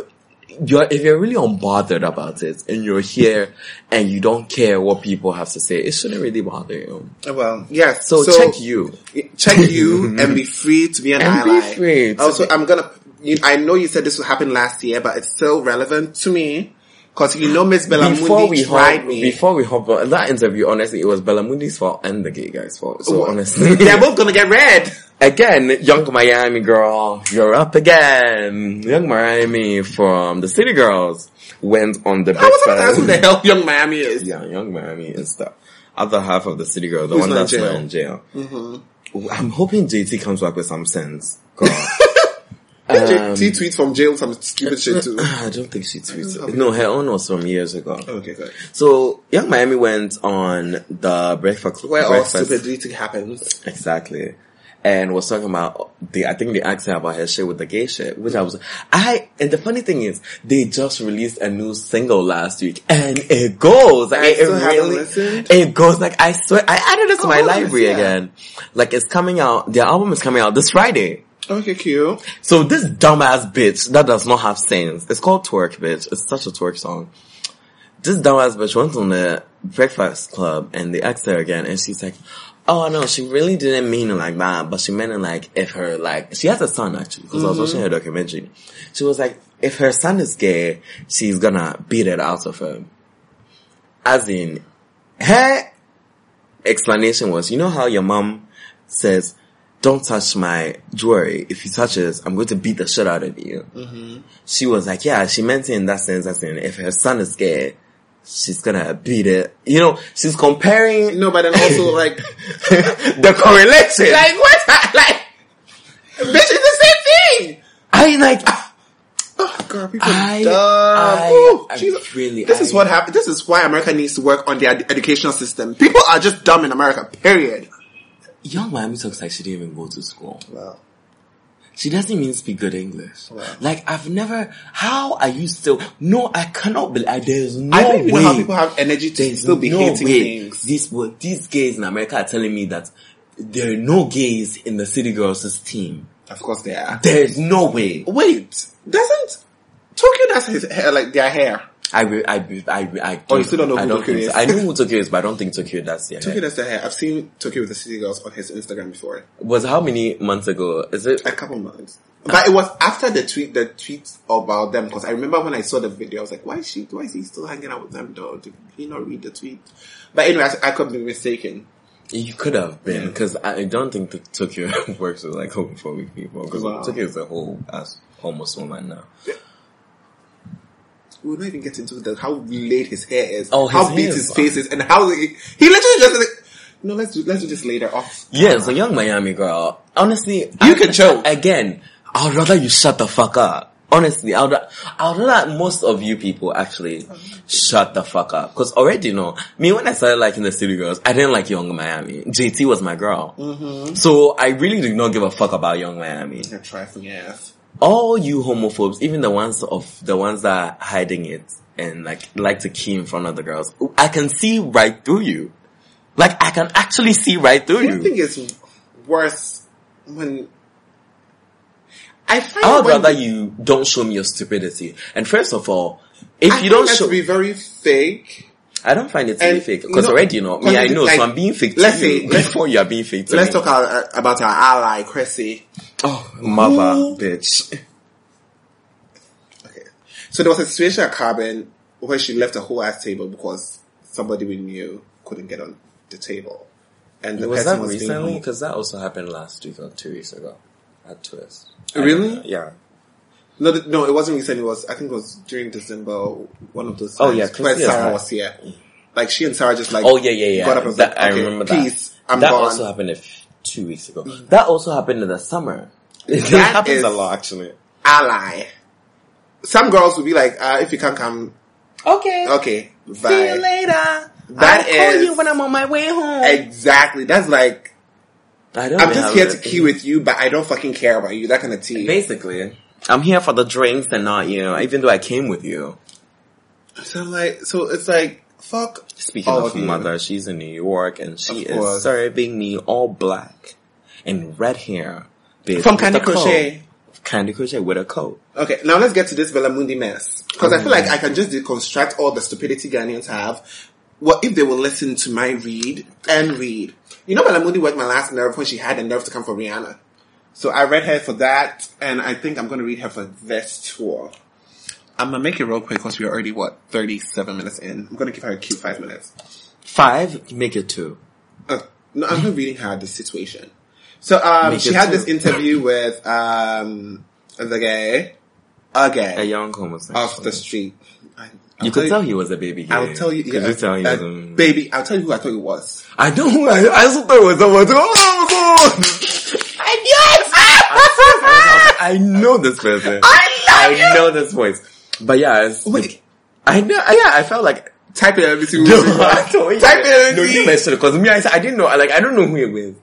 you're if you're really unbothered about it and you're here and you don't care what people have to say, it shouldn't really bother you. well, yes. So, check you. check (laughs) you and be free to be an And be ally. free to also, be- I'm gonna. You, I know you said this would happen last year, but it's still relevant to me because you know Miss Before Bella Mundi we tried hop, me. before we hop on that interview, honestly, it was Bella Mundi's fault and the gay guy's fault. So honestly, (laughs) they're both gonna get red. again, Yung Miami girl, you're up again. Yung Miami from the City Girls went on the I was about to ask who the hell Yung Miami is. Yeah, Yung Miami is the other half of the City Girl, the Who's one that's not in jail. Mm-hmm. I'm hoping JT comes back with some sense. Girl. (laughs) Um, T tweets from jail some stupid shit too. (laughs) I don't think she tweets. No, her own was from years ago. Okay, good. So, Yung Miami went on the breakfast. Where all breakfast stupidity happens. Exactly. And was talking about the, I think they asked her about her shit with the gay shit, which I was, I, and the funny thing is, they just released a new single last week, and it goes, like, I it, still it haven't really, listened. it goes, like, I swear, I added it to Oh, my library yeah. again. Like, it's coming out, their album is coming out this Friday. Okay, cute. So this dumbass bitch that does not have sense, it's called Twerk Bitch, it's such a twerk song. This dumbass bitch went on the breakfast club and they asked her again and she's like, oh no, she really didn't mean it like that, but she meant it like if her like, she has a son actually, because I was watching mm-hmm. her documentary. She was like, if her son is gay, she's gonna beat it out of him. As in, her explanation was, you know how your mom says, don't touch my jewelry. If you touch it, I'm going to beat the shit out of you. Mm-hmm. She was like, yeah, she meant it in that sense, as in, if her son is scared, she's gonna beat it. You know, she's comparing No, but then also (laughs) like, the correlation. like what? (laughs) Like, bitch, it's the same thing. I like, ah. Oh god, people I- dumb. I- Ooh, I really- this is what happened. This is why America needs to work on their ed- educational system. People are just dumb in America. Period. Young Miami talks like she didn't even go to school. Well, She doesn't even speak good English. Wow. Like I've never. How are you still? No, I cannot believe. I- There's no I don't way. know how people have energy to There's still be no hating way. things. These well, these gays in America are telling me that there are no gays in the City Girls' team. Of course there are. There's no way. Wait, doesn't Tokyo does his hair like their hair? I re- I re- I re- I Oh, you still don't know I who don't Tokyo think is? I know who Tokyo is, but I don't think Tokyo does. Yeah. Tokyo does their hair. I've seen Tokyo with the City Girls on his Instagram before. Was how many months ago? Is it? A couple months. But it was after the tweet, the tweets about them, because I remember when I saw the video, I was like, why is she, why is he still hanging out with them though? Did he not read the tweet? But anyway, I, I could be mistaken. You could have been because I don't think the Tokyo (laughs) works with like homophobic people because Wow. Tokyo is a whole ass almost woman now. We'll not even get into the, how laid his hair is, Oh, how hair big is his face is, and how he, he literally just like, no, let's do, let's do this later off. Yeah, it's a Yung Miami girl. Honestly, You can choke. again. I'd rather you shut the fuck up. Honestly, I'd, I'd rather most of you people actually shut the fuck up. Cause already, you know, me when I started liking the City Girls, I didn't like Yung Miami. JT was my girl. Mm-hmm. So I really did not give a fuck about Yung Miami. You're trifling ass. All you homophobes, even the ones of the ones that are hiding it and like like to key in front of the girls, I can see right through you. Like I can actually see right through you. I you. think it's worse when I find I would rather you don't show me your stupidity. And first of all, if I you don't show, to be very fake. I don't find it to be fake because already you know me. I know, like, so I'm being fake let's you say- let's- (laughs) before you are being fake Let's me. talk our, about our ally, Cressy. Oh, mother, Who- bitch. Okay. So there was a situation at Carbon where she left a whole ass table because somebody we knew couldn't get on the table. And the Was person that was recently? Because that also happened last week or two weeks ago at Twist. Oh, really? Uh, yeah. No, th- no, it wasn't recent. It was, I think it was during December, one of those Oh, yeah, where Chrissy Sarah was here. Like she and Sarah just like, Oh yeah, yeah, yeah. got up and That- like, I okay, remember peace, that. I'm that gone. also happened a two weeks ago. That also happened in the summer. (laughs) It That happens a lot, actually. ally. Some girls would be like, uh, if you can't come, Okay. okay, bye. See you later. That I'll call you when I'm on my way home. Exactly. That's like, I don't I'm just here to key with you, but I don't fucking care about you. That kind of tea. Basically, I'm here for the drinks and not you. Know, even though I came with you. So I'm like, so it's like, fuck. Speaking all of you. mother, she's in New York and she Of is course. serving me all black and red hair. babe, From with Candy a coat. Crochet. Candy Crochet with a coat. Okay, now let's get to this Bella Mundi mess. Because I feel Mm. like I can just deconstruct all the stupidity Ghanaians have. What if they will listen to my read and read? You know Bellamundi worked my last nerve when she had the nerve to come for Rihanna. So I read her for that, and I think I'm going to read her for this tour. I'm going to make it real quick because we're already, what, 37 minutes in. I'm going to give her a cute five minutes. Five, make it two. Uh, no, I'm not reading her the situation. So um, she had two. this interview with um, the gay, a gay. A young homosexual. off the street. I, I'll You could you- tell he was a baby gay. I'll tell you. Could yeah, you tell he uh, was a... baby? I'll tell you who I thought it was. I know who I, I also thought it was someone. Oh my god! yes! I know this person. I I know this voice. But yeah, it's, Wait. I know, yeah, I felt like, Type it every two. no, told. Type it No, you mentioned it because me, I I didn't know, like, I don't know who it was.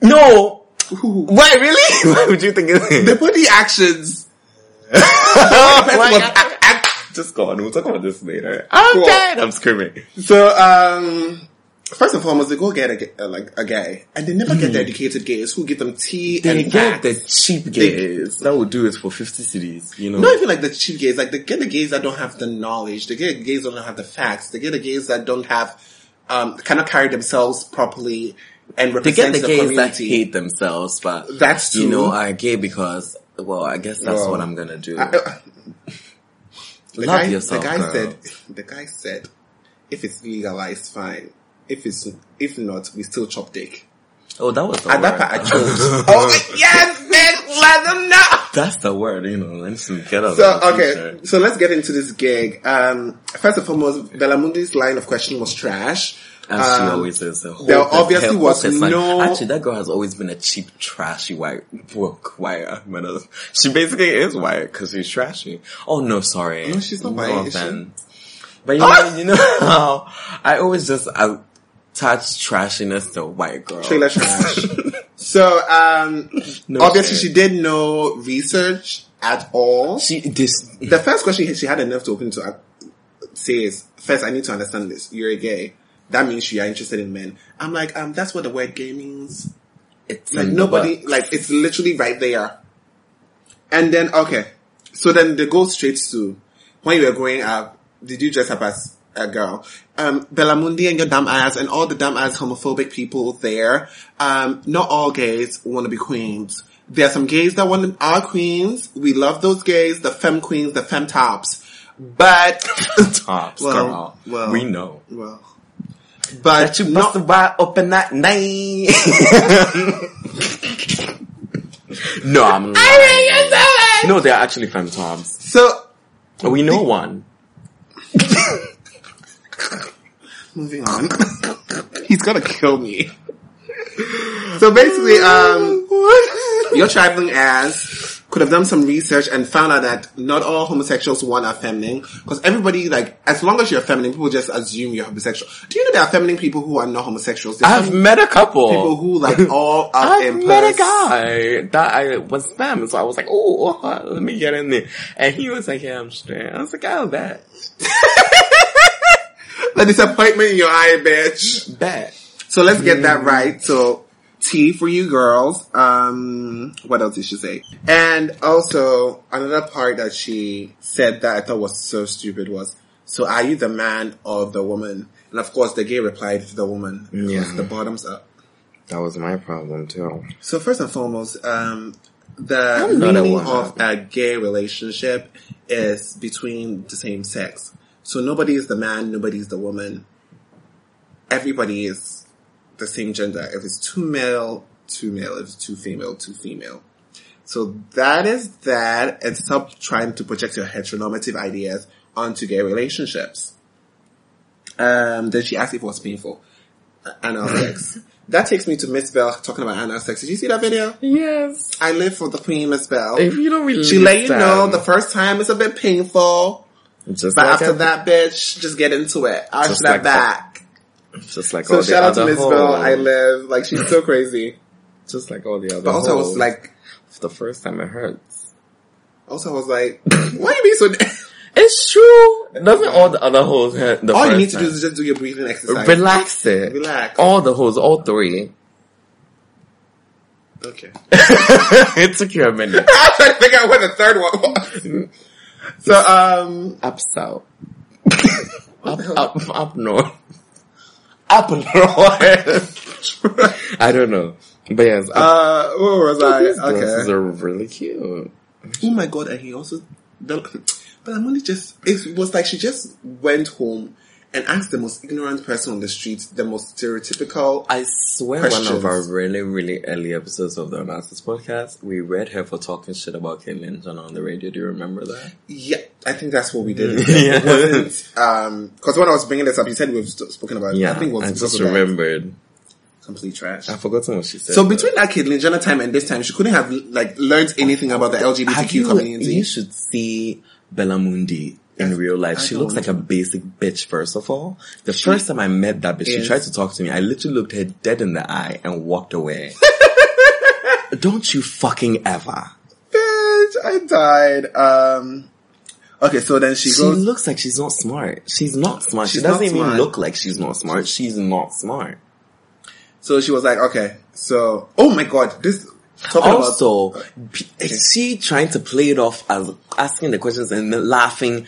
No! Who? Why, really? (laughs) Why would you think it's The body actions. (laughs) Why? Person was act- act- Just go on, we'll talk about this later. I'm Cool. dead! I'm screaming. So, um, first and foremost, they go get a, ga- uh, like a guy, and they never get the educated gays who give them tea. They and get facts. the cheap gays. That would do it for 50 cities, you know? Not even like the cheap gays, like they get the gays that don't have the knowledge, they get the gays that don't have the facts, they get the gays that don't have, um, cannot carry themselves properly and They get the the, gays that community. hate themselves, but That's you know are gay because well, I guess that's Well, what I'm gonna do. I- I- (laughs) the Love guy, yourself, the guy girl. said, the guy said, if it's legalized, fine. If it's, if not, we still chop dick. oh, that was the At word. that part, I chose. (laughs) oh, yes, bitch, let them know. that's the word, you know. Let's get us. So okay, so let's get into this gig. Um, first and foremost, Bella Mundi's line of question was trash. As she Um, always is. The there obviously was no- Actually, that girl has always been a cheap, trashy white, broke white. She basically is white because she's trashy. Oh no, sorry. No, she's not No white. But you know, you know (laughs) how I always just attach trashiness to white girl. Trailer trash. (laughs) So, um, No obviously shit. she did no research at all. She this The first question she had enough to open to uh, say is, first, I need to understand this. You're a gay. That means you are interested in men. I'm like, um, that's what the word gay means. it's Like nobody, book. like it's literally right there. And then, okay. So then they go straight to, when you were growing up, did you dress up as a girl? Um, Bella Mundi and your dumb ass and all the dumb ass homophobic people there, um, not all gays want to be queens. There are some gays that want to, are queens. We love those gays, the femme queens, the femme tops. But, (laughs) tops, (laughs) Well, girl. well. we know. well, but That you not, busted wide open that night. (laughs) no, I'm lying. No, they're actually fem tops. so, We know one. Moving on. (laughs) He's gonna kill me. So basically, um, your traveling ass could have done some research and found out that not all homosexuals one are feminine. Because everybody, like, as long as you're feminine, people just assume you're homosexual. Do you know there are feminine people who are not homosexuals? There's I've met a couple. people who like all (laughs) up I've met a guy that I was femme, so I was like, oh, (laughs) let me get in there. And he was like, yeah, I'm straight. I was like, oh, bet. The disappointment in your eye, bitch. Bet. So let's get that right. So T for you girls. Um, what else did she say? And also another part that she said that I thought was so stupid was, so are you the man or the woman? And of course the gay replied to the woman. Yeah. The bottoms up. That was my problem too. So first and foremost, um, the I'm not a meaning of a gay relationship is between the same sex. So nobody is the man, nobody is the woman. Everybody is the same gender. If it's two male, two male. If it's two female, two female. So that is that, and stop trying to project your heteronormative ideas onto gay relationships. Um, then she asked if it was painful. Anal (laughs) sex. That takes me to Mzbel talking about anal sex. Did you see that video? Yes. I live for the Queen Mzbel. If you don't really She let you know the first time it's a bit painful, just but like after that, bitch, just get into it. Arch Just that like back. just like So all shout out to Mzbel. I live like she's so (laughs) crazy. just like all the other. But also, I was like, the first time it hurts. also I was like, why you being so? (laughs) It's true. Doesn't all the other holes hurt the All you need to time? do is just do your breathing exercise. relax it. Relax. All the holes, all three. Okay. (laughs) it took you a minute. I'm trying to figure out what the third one was. (laughs) So, um, Up south. (laughs) up, up, up north. Up north. (laughs) I don't know. But yes, up, uh, where was I? these dresses are really cute. Oh my god, and he also, but I'm only just, it was like she just went home and ask the most ignorant person on the street the most stereotypical. I swear one of our really, really early episodes of the Onassis podcast, we read her for talking shit about Caitlyn Jenner on the radio. Do you remember that? Yeah, I think that's what we did. (laughs) Yeah. Wasn't, um, cause when I was bringing this up, you said we've spoken about it. Yeah, I think I just remembered. Complete trash. I've forgotten what she said. So between that Caitlyn Jenner time and this time, she couldn't have like learned anything about the LGBTQ you, community. you should see Bella Mundi in real life. I She looks like a basic bitch, first of all. The first time I met that bitch, she tried to talk to me. I literally looked her dead in the eye and walked away. (laughs) Don't you fucking ever. Bitch, I died. Um, okay, so then she, She goes. She looks like she's not smart. She's not smart. She's she doesn't even smart. look like she's not smart. She's not smart. So she was like, okay, so oh my god, this talking Also, is she trying to play it off as asking the questions and laughing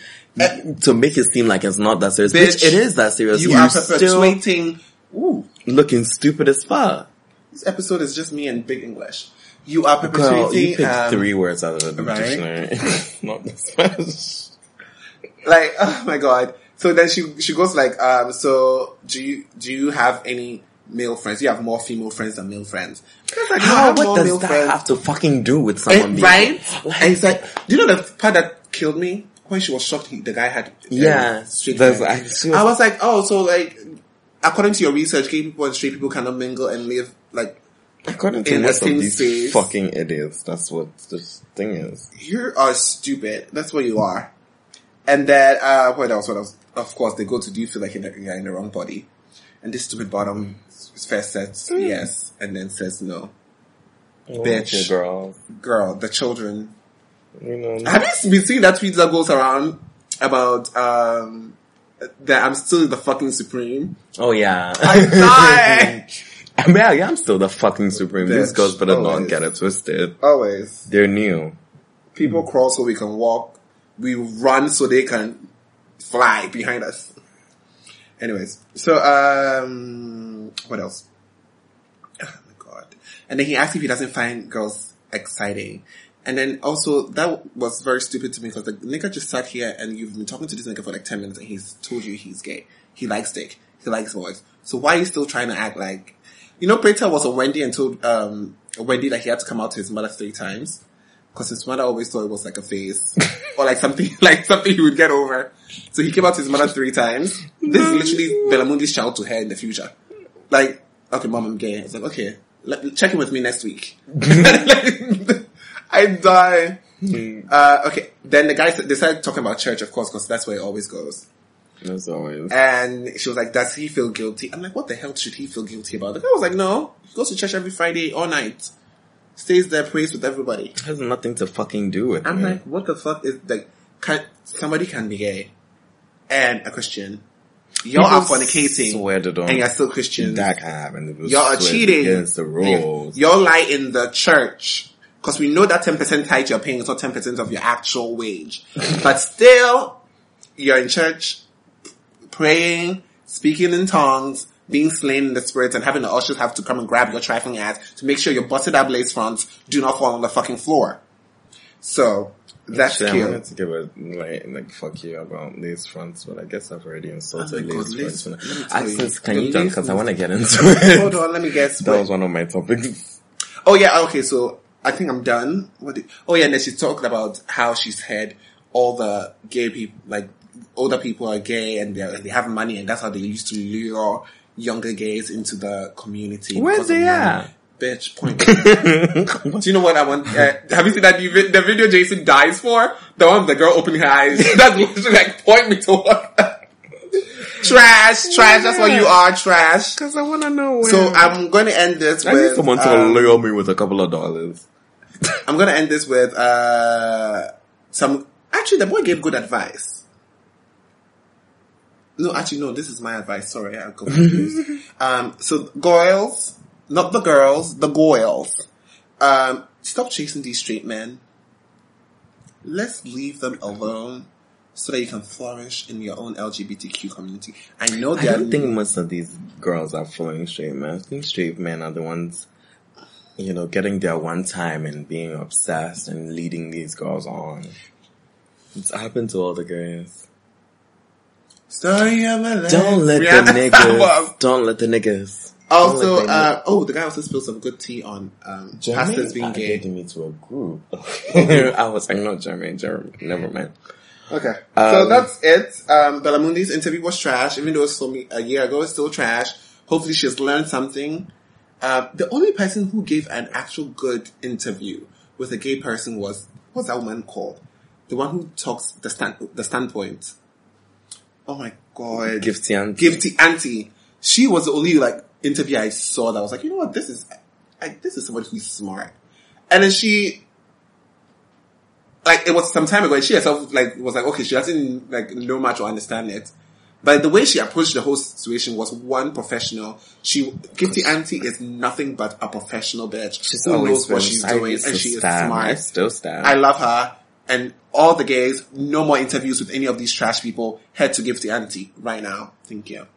to make it seem like it's not that serious? Bitch, it is that serious. you You're are perpetuating. Ooh, looking stupid as fuck. this episode is just me and big English. You are perpetuating. Girl, you picked um, three words out of the right? dictionary. (laughs) not this (laughs) much. Like, oh my god. So then she she goes like, um, so do you do you have any male friends? You have more female friends than male friends. Like, How? What does that friends. have to fucking do with someone And, being right? Like, and it's like, do you know the part that killed me when she was shocked? He, the guy had um, Yeah, straight friends. actually- I was like, oh, so like, according to your research, gay people and straight people cannot mingle and live like according to most of these space. fucking idiots, that's what this thing is. you are stupid. That's what you are. And then, uh, what else? What else? Of course, they go to do you feel like you're in the wrong body? And this stupid bottom first says yes and then says no. Bitch. Girl. Girl, the children. You know. Have you been seeing that tweet that goes around about um that I'm still the fucking supreme? Oh yeah. I (laughs) die. I mean, yeah, I'm still the fucking supreme. These Bitch, girls better not always. get it twisted. Always. They're new. People crawl so we can walk. We run so they can fly behind us. Anyways, so um, what else? Oh my god! And then he asked if he doesn't find girls exciting, and then also that was very stupid to me because the nigga just sat here and you've been talking to this nigga for like ten minutes and he's told you he's gay. He likes dick. He likes boys. So why are you still trying to act like? You know, Peter was a Wendy and told um Wendy that he had to come out to his mother three times because his mother always thought it was like a phase (laughs) or like something (laughs) like something he would get over. So he came out to his mother three times. This is literally Bella Mundi's shout to her in the future. Like, okay, mom, I'm gay. It's like, okay, let, check in with me next week. (laughs) I die. Uh, okay, then the guys they started talking about church, of course, because that's where it always goes. As always. And she was like, "Does he feel guilty?" I'm like, "What the hell should he feel guilty about?" The guy was like, "No, he goes to church every Friday all night, stays there, prays with everybody." It has nothing to fucking do with it. I'm me. like, what the fuck is like? Can somebody can be gay and a Christian? Y'all are People fornicating, swear to and you're still Christians. that can happen. People Y'all are cheating against the rules. Y'all lie in the church because we know that ten percent tithe you're paying is not ten percent of your actual wage, (laughs) but still, you're in church praying, speaking in tongues. Being slain in the spirit and having the ushers have to come and grab your trifling ass to make sure your busted up lace fronts do not fall on the fucking floor. So, that's Actually, I cute. wanted to give a like, like fuck you about lace fronts, but I guess I've already insulted Oh lace fronts. let me tell you, Access, can you lace because I want to get into it. Hold on, let me guess. that Wait. was one of my topics. Oh yeah, okay, so I think I'm done. What did, oh yeah, and then she talked about how she's had all the gay people, like older people are gay and they have money and that's how they used to lure younger gays into the community. Where's because of they at? Bitch, point. (laughs) Do you know what I want? Uh, have you seen that vi- the video Jason dies for? The one the girl opening her eyes. (laughs) That's literally like point me to what. (laughs) trash, trash. That's what you are, trash. Because I want to know where. So I'm going to end this I with need someone to um, lure me with a couple of dollars. I'm gonna end this with uh some. Actually, the boy gave good advice. No, actually, no. This is my advice. Sorry, I got confused. (laughs) um, so girls, not the girls, the girls. Um, stop chasing these straight men. Let's leave them alone so that you can flourish in your own LGBTQ community. I know I don't think most of these girls are following straight men. I think straight men are the ones, you know, getting their one time and being obsessed and leading these girls on. It's happened to all the guys. Story of my life. Don't let Rihanna the album. (laughs) niggas. Don't let the niggas. Also, Don't let them- uh, oh, the guy also spilled some good tea on um, pastors being gay. Added me to a group. (laughs) I was like, no, Jeremy, Jeremy, never mind. Okay, so Um, that's it. Um, Bella Mundi's interview was trash, even though it was from a year ago. It's still trash. Hopefully, she's learned something. Uh, the only person who gave an actual good interview with a gay person was what's that woman called? The one who talks the stand the standpoint. Oh my god, Gifty and Gifty Anti. She was the only like interview I saw that was like, you know what, this is, I, this is somebody who's smart. And then she, like, it was some time ago and she herself like, was like, okay, she doesn't like know much or understand it. But the way she approached the whole situation was one professional. She, Gifty Anti is nothing but a professional bitch. She's who always knows what she's doing and she is stand. I smart. still stand. I love her. And all the gays, no more interviews with any of these trash people. Head to Gifty Anti right now. Thank you.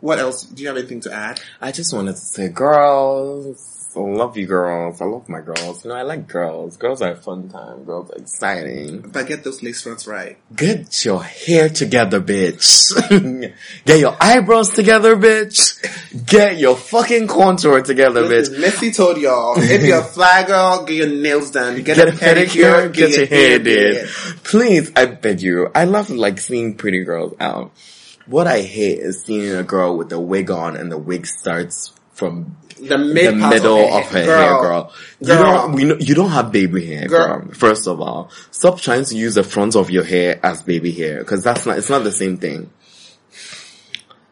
What else? Do you have anything to add? I just wanted to say, girls, I love you girls. I love my girls. You know, I like girls. Girls are a fun time. Girls are exciting. But get those lace fronts right. Get your hair together, bitch. (laughs) Get your eyebrows together, bitch. Get your fucking contour together, Listen, bitch. Missy told y'all, (laughs) if you're a fly girl, get your nails done. Get, Get a a pedicure, get your hair did. Please, I beg you. I love like seeing pretty girls out. What I hate is seeing a girl with a wig on and the wig starts from The mid the middle of her, hair, girl. You don't, we know, you don't have baby hair, Girl. girl. First of all, stop trying to use the front of your hair as baby hair, because that's not, it's not the same thing.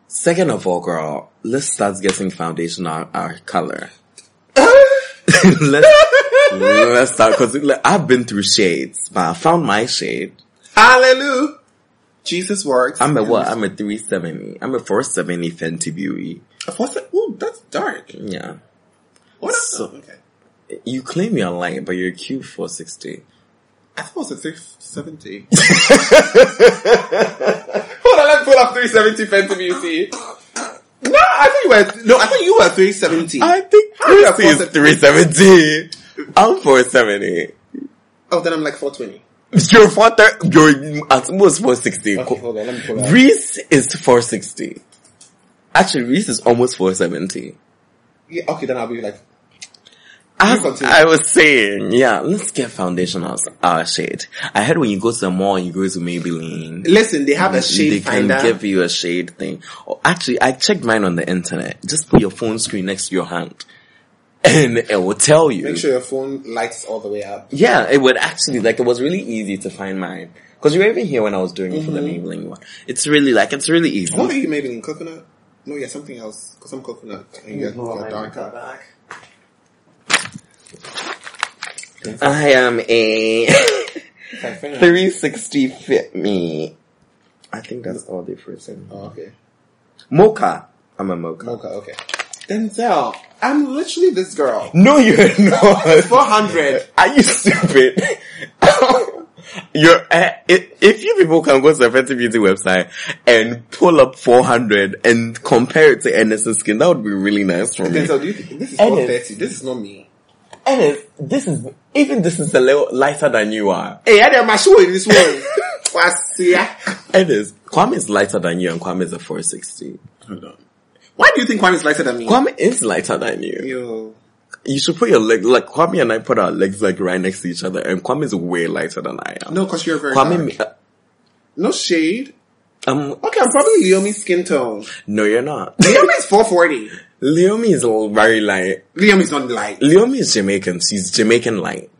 Second of all, girl, let's start getting foundation our, our color. (laughs) let's let's start because like, I've been through shades, but I found my shade. Hallelujah. Jesus works. I'm a what? I'm a 370. I'm a 470 Fenty Beauty. A four se- Ooh, that's dark. Yeah. What? So- oh, okay. You claim you're light, but you're cute 460. I thought it was a 370. (laughs) Hold on, let's pull up 370 Fenty Beauty. No, I thought you were, no, I thought you were 370. I think Chrissy is 370. I'm 470. oh, then I'm like 420. You're 430, you're at most 460. Okay, hold on, let me pull. Reese is 460. Actually, Reese is almost 470. Yeah, okay, then I'll be like, As. I was saying, yeah, let's get foundation as our shade. I heard when you go to the mall, you go to Maybelline. listen, they have a shade They shade can finder. give you a shade thing. Oh, actually, I checked mine on the internet. Just put your phone screen next to your hand, and it will tell you. Make sure your phone lights all the way up. Yeah, it would actually like it was really easy to find mine because you were even here when I was doing it for the Mm-hmm. Maybelline one. It's really like it's really easy. What are you maybe in coconut? No, yeah, something else. Cause I'm coconut. And you're, you're darker. I am a 360 fit me. I think that's all they first said. Oh, okay. Mocha. I'm a mocha. Mocha, okay. Denzel, I'm literally this girl. No, you're (laughs) not. 400. Are you stupid? (laughs) You're, uh, if, if you people can go to the Fenty Beauty website and pull up 400 and compare it to Anderson Skin, that would be really nice for me. Denzel, do you think this is And 430? This is not me. Ennis, this is, even this is a little lighter than you are. Hey, I did my show in this one. What's here? Ennis, Kwame is lighter than you and Kwame is a 460. Hold on. Why do you think Kwame is lighter than me? Kwame is lighter than you. Yo. You should put your leg, like Kwame and I put our legs like right next to each other and Kwame is way lighter than I am. No, cause you're very Kwame, dark. uh, No shade. um, Okay, I'm probably Leomi's skin tone. no you're not. (laughs) Leomi is 440. Leomi is all very light. Leomi's not light. Leomi is Jamaican. She's Jamaican light.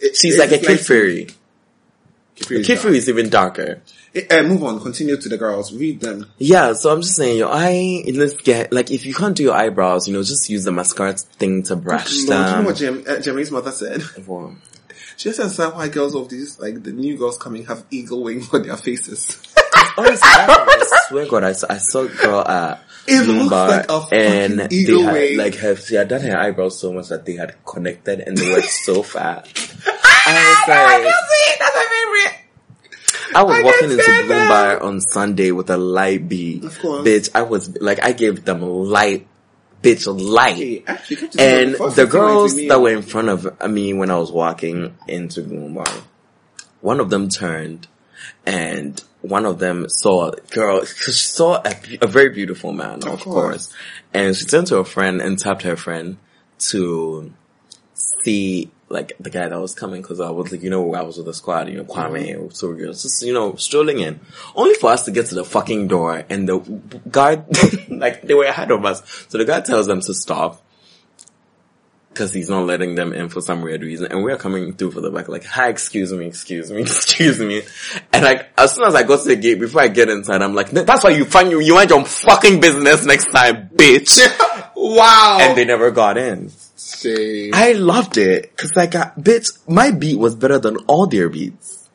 It- She's like a kid fairy. Kid fairy is even darker. Uh, move on. Continue to the girls. Read them. Yeah, so I'm just saying, your eye, let's get, like, if you can't do your eyebrows, you know, just use the mascara thing to brush Lord, do you know what Jem, uh, Jeremy's mother said? (laughs) Well, She understand why girls of these, like the new girls coming, have eagle wings on their faces. (laughs) Honestly, I swear God, I saw, I saw a girl at It looks like and they eagle had, wing. like, her, she had done her eyebrows so much that they had connected and they were so (laughs) fat. I was like, That's my favorite. I was I walking into Bloomberg on Sunday with a light B. Of course. Bitch, I was, like, I gave them light, bitch, a light. Hey, actually, And the the thing that went girls that were in front of me when I was walking into Bloomberg, one of them turned and one of them saw a girl, cause she saw a, a very beautiful man, of, Of course. course. And she turned to her friend and tapped her friend to see like the guy that was coming because I was like, you know, I was with the squad, you know, Kwame, so we were just, you know, strolling in. Only for us to get to the fucking door and the guard, (laughs) like they were ahead of us. So the guy tells them to stop because he's not letting them in for some weird reason. And we're coming through for the back, like, hi, excuse me, excuse me, (laughs) excuse me. And like, as soon as I go to the gate, before I get inside, I'm like, that's why you find you, you mind your fucking business next time, bitch. (laughs) wow. and they never got in. I loved it. Cause like, uh, I, bitch, my beat was better than all their beats.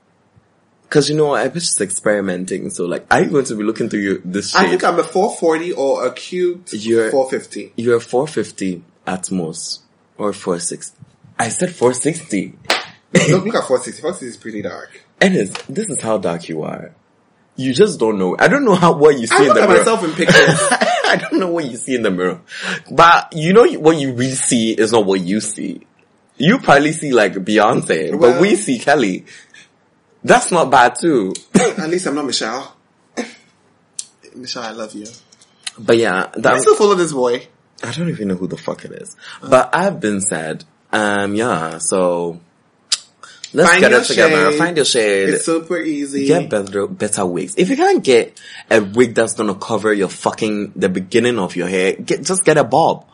Cause you know, I was just experimenting. So like, I'm going to be looking through your, this I think I'm a 440 or a cute You're- 450. You're 450 at most. Or 460. I said 460. Look, (laughs) look at 460. 460 is pretty dark. And it's, this is how dark you are. You just don't know. I don't know how what you see I in look the at mirror. myself in pictures. (laughs) I don't know what you see in the mirror, but you know what you really see is not what you see. You probably see like Beyonce, but we see Kelly. That's not bad too. At least I'm not Michelle. (laughs) Michelle, I love you. But yeah, I that, still follow this boy. I don't even know who the fuck it is. But I've been sad. Um, yeah. So let's Find get it together. shade. Find your shade. It's super easy. Get better, better wigs. If you can't get a wig that's gonna cover your fucking, the beginning of your hair, get, just get a bob.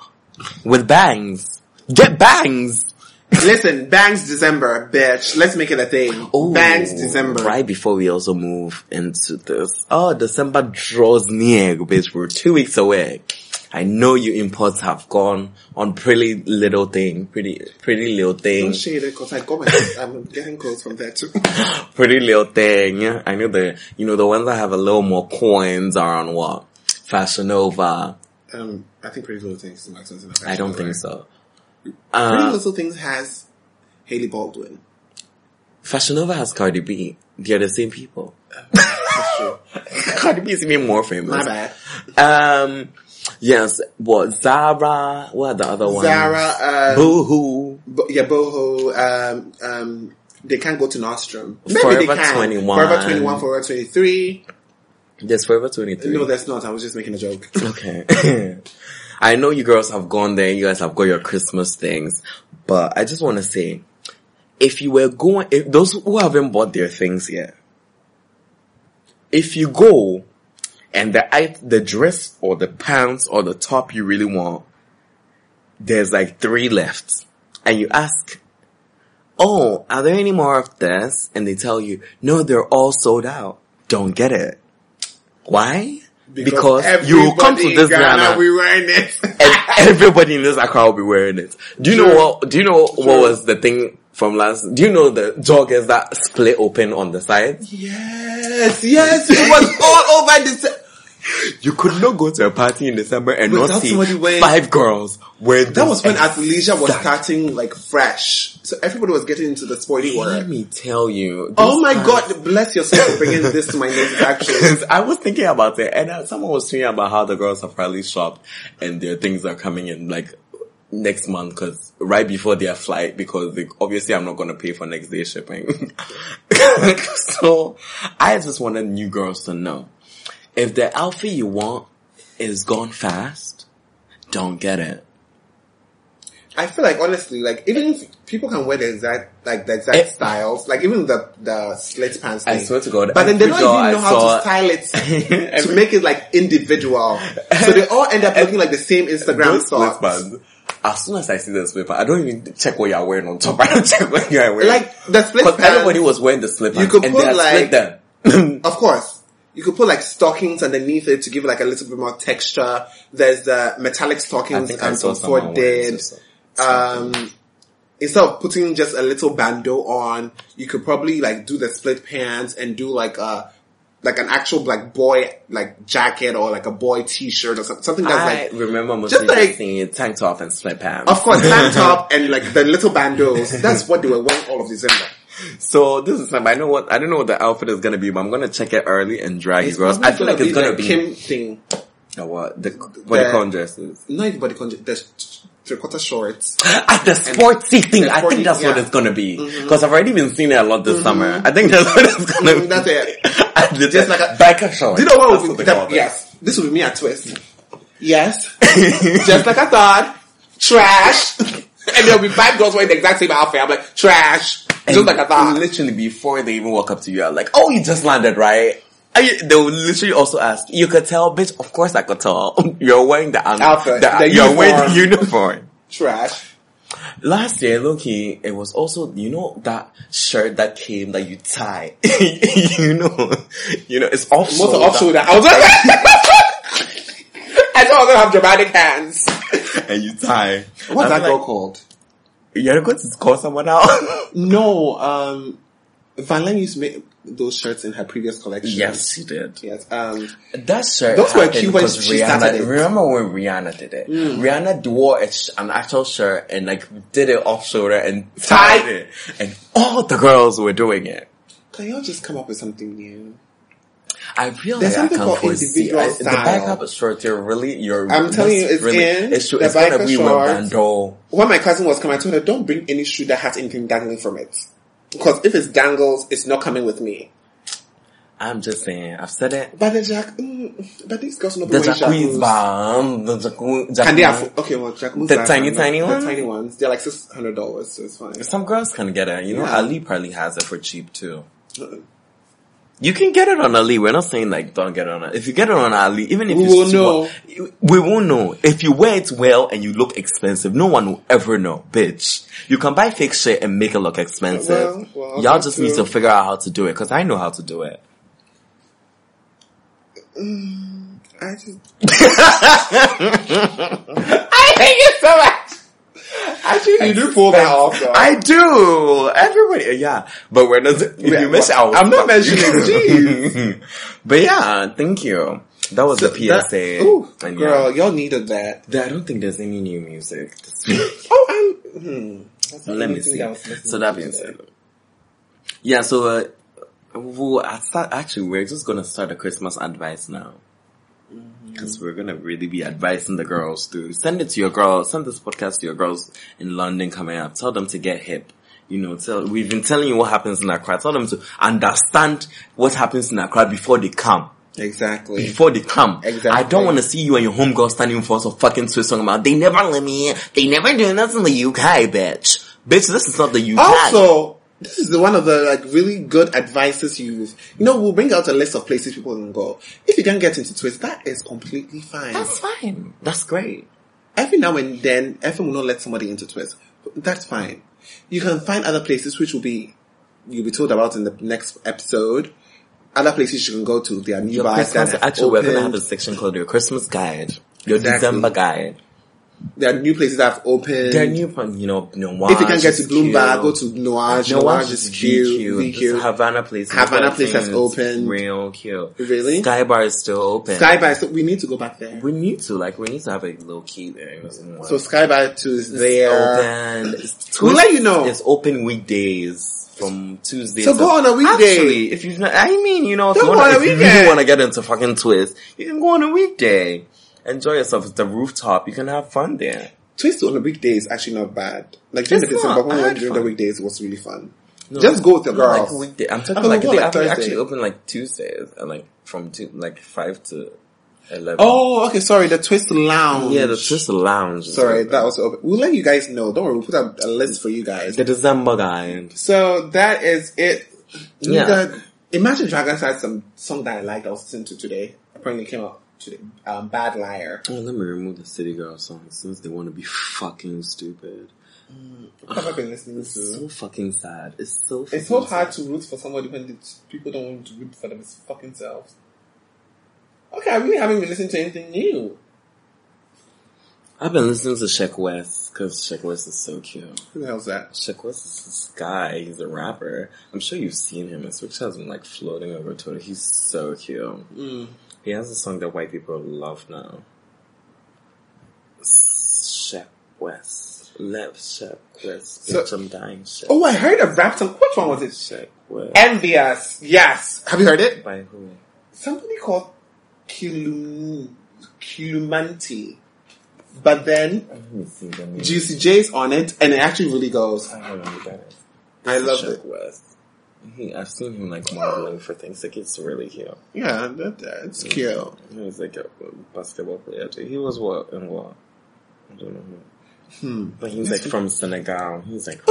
With bangs. Get bangs! Listen, Bangs December, bitch. Let's make it a thing. Ooh, Bangs December. Right before we also move into this. Oh, December draws near, bitch. We're two weeks away. I know you imports have gone on pretty little thing, pretty, pretty little thing, Don't shade it because I got my, (laughs) I'm getting clothes from there too. (laughs) pretty little thing. Yeah, I know the, you know, the ones that have a little more coins are on what? Fashion Nova. Um, I think Pretty Little Things is more expensive than I don't Fashion think so. Pretty Uh, Little Things has Hailey Baldwin. Fashion Nova has Cardi B. They're the same people. True. (laughs) Cardi B is even more famous. My bad. Um, yes, what, Zara, what are the other ones? Zara, um, Boohoo. Bo- yeah, Boho, um, um, they can't go to Nordstrom. Maybe Forever they can. 21. Forever 21, Forever 23. There's Forever 23. No, that's not. I was just making a joke. (laughs) Okay. (laughs) I know you girls have gone there, you guys have got your Christmas things, but I just want to say, if you were going, if those who haven't bought their things yet, if you go and the the dress or the pants or the top you really want, there's like three left, and you ask, "Oh, are there any more of this?" And they tell you, "No, they're all sold out. Don't get it." Why? Because, you will come to this Ghana, we wearing it. and everybody in this Accra will be wearing it. Do you know what? Do you know what was the thing from last? Do you know the joggers that split open on the sides? yes, yes, it was all over this. You could not go to a party in December and not see wearing- five girls wearing. That was when athleisure was starting like fresh. So everybody was getting into the sporty Let me tell you. Oh my god, bless yourself for bringing this to my (laughs) actually. Because I was thinking about it, and uh, someone was tweeting about how the girls have probably shopped, and their things are coming in like next month, because right before their flight, because they, obviously I'm not going to pay for next day shipping. (laughs) so I just wanted new girls to know if the outfit you want is gone fast, don't get it. I feel like honestly, like even if people can wear the exact like the exact Eh. styles, like even the the slit pants. I swear to God, But then they don't even I know how saw- to style it (laughs) to make it like individual. So they all end up looking like the same Instagram socks. As soon as I see the slip, I don't even check what you're wearing on top. (laughs) I don't check what you're wearing. Like the split Because pants. everybody was wearing the slip You could and put, like- them. (laughs) Of course. You could put like stockings underneath it to give it like a little bit more texture. There's the metallic stockings and some Ford someone did. Um, instead of putting just a little bandeau on, you could probably like do the split pants and do like a, like an actual like boy like jacket or like a boy t-shirt or something, that's I like, remember most just like- seeing tank top and split pants. of course, tank (laughs) top and like the little bandeaus. That's what they were wearing all of December. So this is time. I know what I don't know what the outfit is gonna be, but I'm gonna check it early and drag you girls. I feel like it's gonna the be Kim thing. what the what the ah, The- con dresses. Not even body con- the three quarter shorts. At the sportsy thing, the I think that's what it's gonna be. Mm-hmm. Because I've already been seeing it a lot this mm-hmm. summer. I think that's what it's gonna Mhm, be. that's it. (laughs) Just like a- biker shorts. Do you know what That's would what be, yes, this will be me at Twist. Yes. (laughs) Just like I thought. Trash. (laughs) and there'll be five girls wearing the exact same outfit. I'm like, trash. Just And like I thought. Literally before they even walk up to you, are like, "Oh, you just landed, right?" You- They will literally also ask, "You could tell, bitch." Of course, I could tell. (laughs) You're wearing the um, Outfit, The, the you're wearing the uniform. uniform. Trash. Last year, Loki, it was also, you know, that shirt that came that you tie. (laughs) you know, you know, it's off Most of shoulder. off shoulder. I was like, (laughs) I thought I was gonna have dramatic hands. and you tie. What's I'm that girl like, called? You're going to call someone out? (laughs) No, um, Van Len used to make those shirts in her previous collection. yes, she did. Yes. Um, That shirt. Those were cute when she started Rihanna. it. Remember when Rihanna did it? Rihanna wore an actual shirt and like did it off shoulder and tied Tied. it, and all the girls were doing it. can y'all just come up with something new? I feel There's like I something can called foresee individual I, the style. back up short. You're really, you're. I'm telling you, it's really, in. It's true. The It's gonna be bandeau. When my cousin was coming, I told her, don't bring any shoe that has anything dangling from it. Because if it's dangles, it's not coming with me. I'm just saying. I've said it. But the Jack, mm, but these girls not The Jacquemus Jacquemus. band, the. And they okay, well, Jacquemus The are tiny, tiny the tiny ones. They're like $600, so it's fine. Some girls can get it. You know, Ali probably has it for cheap too. You can get it on Ali. We're not saying like don't get it on. Ali. If you get it on Ali, even if We you will see what- we won't know. If you wear it well and you look expensive, no one will ever know, bitch. You can buy fake shit and make it look expensive. Well, well, Y'all just need to figure out how to do it because I know how to do it. Mm, I just. (laughs) I hate it so much. Actually, you do pull that off, though. I do. Everybody, yeah. But we're not, if Yeah, you miss well, out. I'm not mentioning, (laughs) but yeah, thank you. That was the That- PSA. ooh, And yeah. girl, y'all needed that. I don't think there's any new music. (laughs) Oh, I'm. Hmm. Let me see. I So that being said, yeah. So, uh, well, I start, actually, we're just gonna start a Christmas advice now. Mm-hmm. Because we're gonna really be advising the girls to send it to your girls, send this podcast to your girls in London coming up. Tell them to get hip. You know, tell, we've been telling you what happens in Accra. Tell them to understand what happens in Accra before they come. Exactly. Before they come. Exactly. I don't want to see you and your homegirl standing for some fucking Swiss song about, they never let me in. They never do this in the UK, bitch. Bitch, this is not the UK. Also, this is the, one of the like really good advices you've. You know, we'll bring out a list of places people can go. If you can get into Twist, that is completely fine. That's fine. That's great. Every now and then, FM will not let somebody into Twist. That's fine. You can find other places which will be you'll be told about in the next episode. Other places you can go to. There are new Your bars that Christmas, have actually, we're gonna have a section called your Christmas guide. Your Exactly. December guide. There are new places that have opened. They're new, from, you know, Noir. If you can get to Bloomberg, go to Noir. Noir Noir is cute. VQ. Havana place. Havana place has opened. Real cute. Really? Sky Bar is still open. Sky by so we need to go back there. We need to, like, we need to have a low key there. So Sky by two is It's there. open. It's We'll let you know. It's open weekdays from Tuesdays. So go on a weekday. Actually, if you, I mean, you know, if Don't you, wanna, if you really want to get into fucking twist, you can go on a weekday. Enjoy yourself. It's the rooftop. You can have fun there. Twist on the weekdays is actually not bad. Like during It's the December not. when we I during the weekdays, it was really fun. No, Just go with your girls. Like weekday. I'm talking like can they actually, open like Tuesdays and like from two, like five to eleven. Oh, okay. Sorry, the Twist Lounge. yeah, the Twist Lounge. Sorry, open. that was open. We'll let you guys know. Don't worry, we'll put out a list for you guys. the December guide. So that is it. Yeah. The- Imagine Dragons had some song that I liked. I was listening to today. Apparently, came out today. Um, Bad Liar. Oh, let me remove the City Girl song since they want to be fucking stupid. What have I been listening to? It's so fucking sad. It's so. It's so hard sad. to root for somebody when people don't want to root for them it's fucking selves. Okay, I really haven't been listening to anything new. I've been listening to Sheck West because Sheck West is so cute. Who the hell's that? Sheck West is this guy. He's a rapper. I'm sure you've seen him. His picture has been like floating over Twitter. He's so cute. Mm. He has a song that white people love now. Sheck West. Left Sheck West. So- Bitch, I'm dying. Oh, I heard a rap song. Which one was it? Sheck West. Envious. Yes. Have you heard it? By who? Somebody called Kilum, Kilumanti. But then Let me see the name. Juicy J's on it, and it actually really goes. I don't know who that is. I love Sheck it. West. He, I've seen him like modeling for things. Like it's really cute. Yeah, that, that's cute. He was like a basketball player too. He was what and what? I don't know. who. Hmm. But he was like from Senegal. He's like,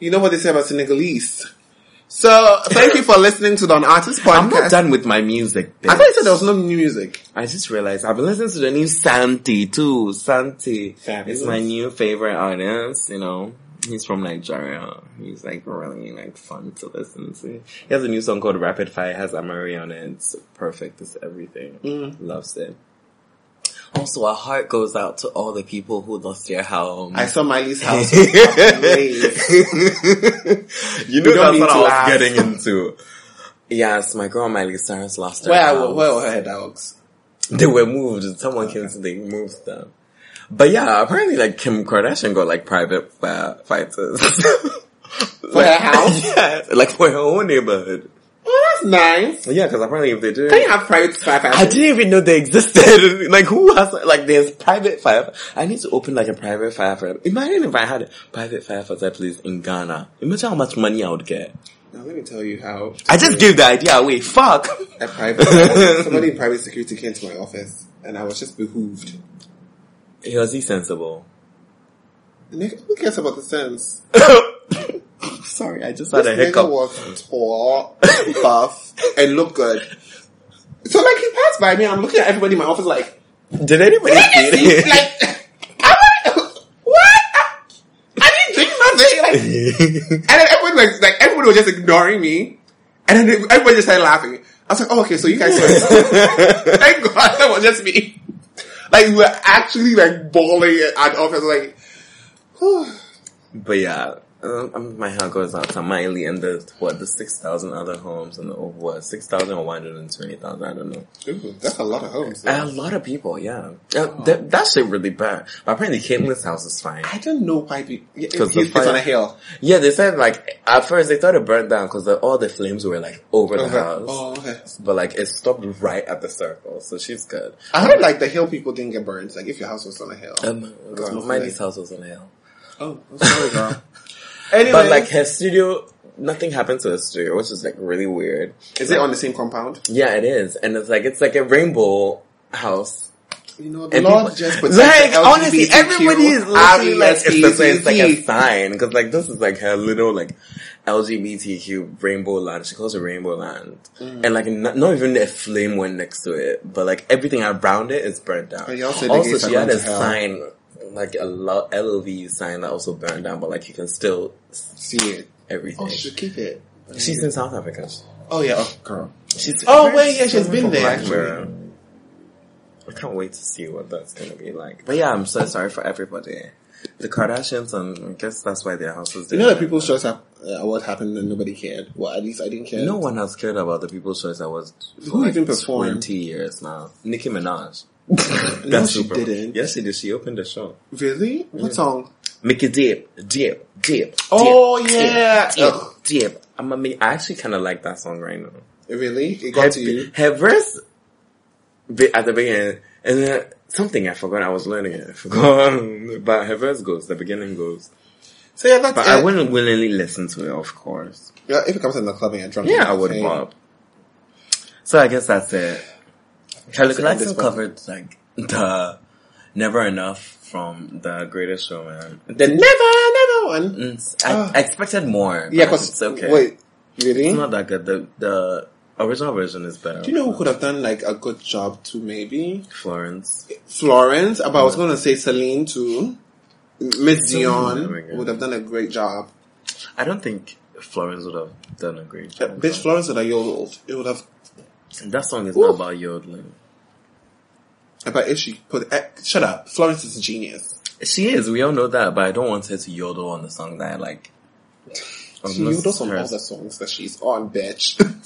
You know what they say about Senegalese. So, thank you for listening to the Artist podcast. I'm not done with my music. I thought you said there was no new music. I just realized I've been listening to the new Santi too. Santi Fabulous. is my new favorite artist. You know, he's from Nigeria. He's like really like fun to listen to. He has a new song called Rapid Fire. It has Amari on it. It's perfect. It's everything. Mm. Loves it. Also, our heart goes out to all the people who lost their home. I saw Miley's house. was fucking raised. you know that's what I was getting into. Yes, my girl Miley Cyrus lost her Where, house. where were her dogs? They were moved. Someone came to they moved them. But yeah, apparently like Kim Kardashian got like private uh, fighters. (laughs) For her house? (laughs) yeah, like for her own neighborhood. Oh, that's nice. Yeah, because apparently if they do, Can you have private firefighters? I didn't even know they existed. (laughs) like who has like there's private fire. I need to open like a private firefighter. Imagine if I had a private firefighter place in Ghana. Imagine how much money I would get. Now let me tell you how. I just gave the idea away. Fuck. a private somebody in private security came to my office, and I was just behooved. Was he sensible? Nigga, who cares about the sense? (coughs) Sorry, I just This had a nigga hiccup. was tall, (coughs) buff, and looked good. So like he passed by me, I'm looking at everybody in my office like, Did anybody see is it? Like, I'm like, what? I, I didn't drink nothing. Like, and then everyone like, like everybody was just ignoring me, and then everybody just started laughing. I was like, oh, okay, so you guys. (laughs) Thank God that was just me. Like, we were actually like bawling at office, like, whew. (sighs) But yeah, um, my heart goes out to Miley and the what the six thousand other homes and the oh, what six thousand or one hundred and twenty thousand. I don't know. Ooh, that's a lot of homes. A lot of people, yeah. Uh, that, that shit really bad. But apparently, Caitlyn's house is fine. I don't know why Because it's, on a hill. Yeah, they said like at first they thought it burned down because all the flames were like over the house. Oh, okay. But like it stopped right at the circle, so she's good. I heard like the hill people didn't get burned. Like if your house was on a hill. Um, Miley's house was on the hill. oh, sorry, girl. (laughs) anyway, But like her studio, nothing happened to her studio, which is like really weird. is it on the same compound? Yeah, it is, and it's like it's like a rainbow house. You know, the And Lord people- just protect like the honestly, everybody is looking like it's, it's like a sign because like this is like her little like LGBTQ rainbow land. She calls it Rainbow Land, Mm. and like not, not even a flame went next to it, but like everything around it is burnt down. But y'all said also, are she had a hell. sign like a lo- LOV sign that also burned down, but like you can still See it. everything. Oh, she should keep it. She's in South Africa. Oh yeah, oh girl. She's Oh, wait, yeah, she's been there. I can't wait to see what that's gonna be like. But yeah, I'm so sorry for everybody. The Kardashians, and I guess that's why their house was You know that people's choice uh, what happened and nobody cared. Well, at least I didn't care. No one has cared about the People's Choice Awards for Who like even performed? 20 years now. Nicki Minaj. No, she didn't. Yes, she did. She opened the show. Really? What song? Make Mickey Dip, Dip, Dip. Oh, dip, yeah. Dip. Dip. I'm a, I actually kind of like that song right now. Really? It got to you? her verse at the beginning, and then something I forgot. I was learning it. I forgot, (laughs) but her verse goes. The beginning goes. So yeah, that's But it. I wouldn't willingly listen to it, of course. Yeah, if it comes in the club and you're drunk. Yeah, I would bob. So I guess that's it. Kelly That's it on Clarkson covered like the Never Enough from the Greatest Showman. The never, never one. Mm, I, Ah. I expected more. Yeah, but because it's okay. Wait, really? it's not that good. The the original version is better. Do you know who could have done like a good job too? Maybe Florence? Florence. But I was going to say Celine too. Miss oh Dion would have done a great job. I don't think Florence would have done a great job. bitch, Florence would have yodeled. It would have. That song is Ooh. not about yodeling. But if she put, eh, shut up. Florence is a genius. She is, we all know that, but I don't want her to yodel on the song that I like. She yodels on all the songs that she's on, bitch. (laughs)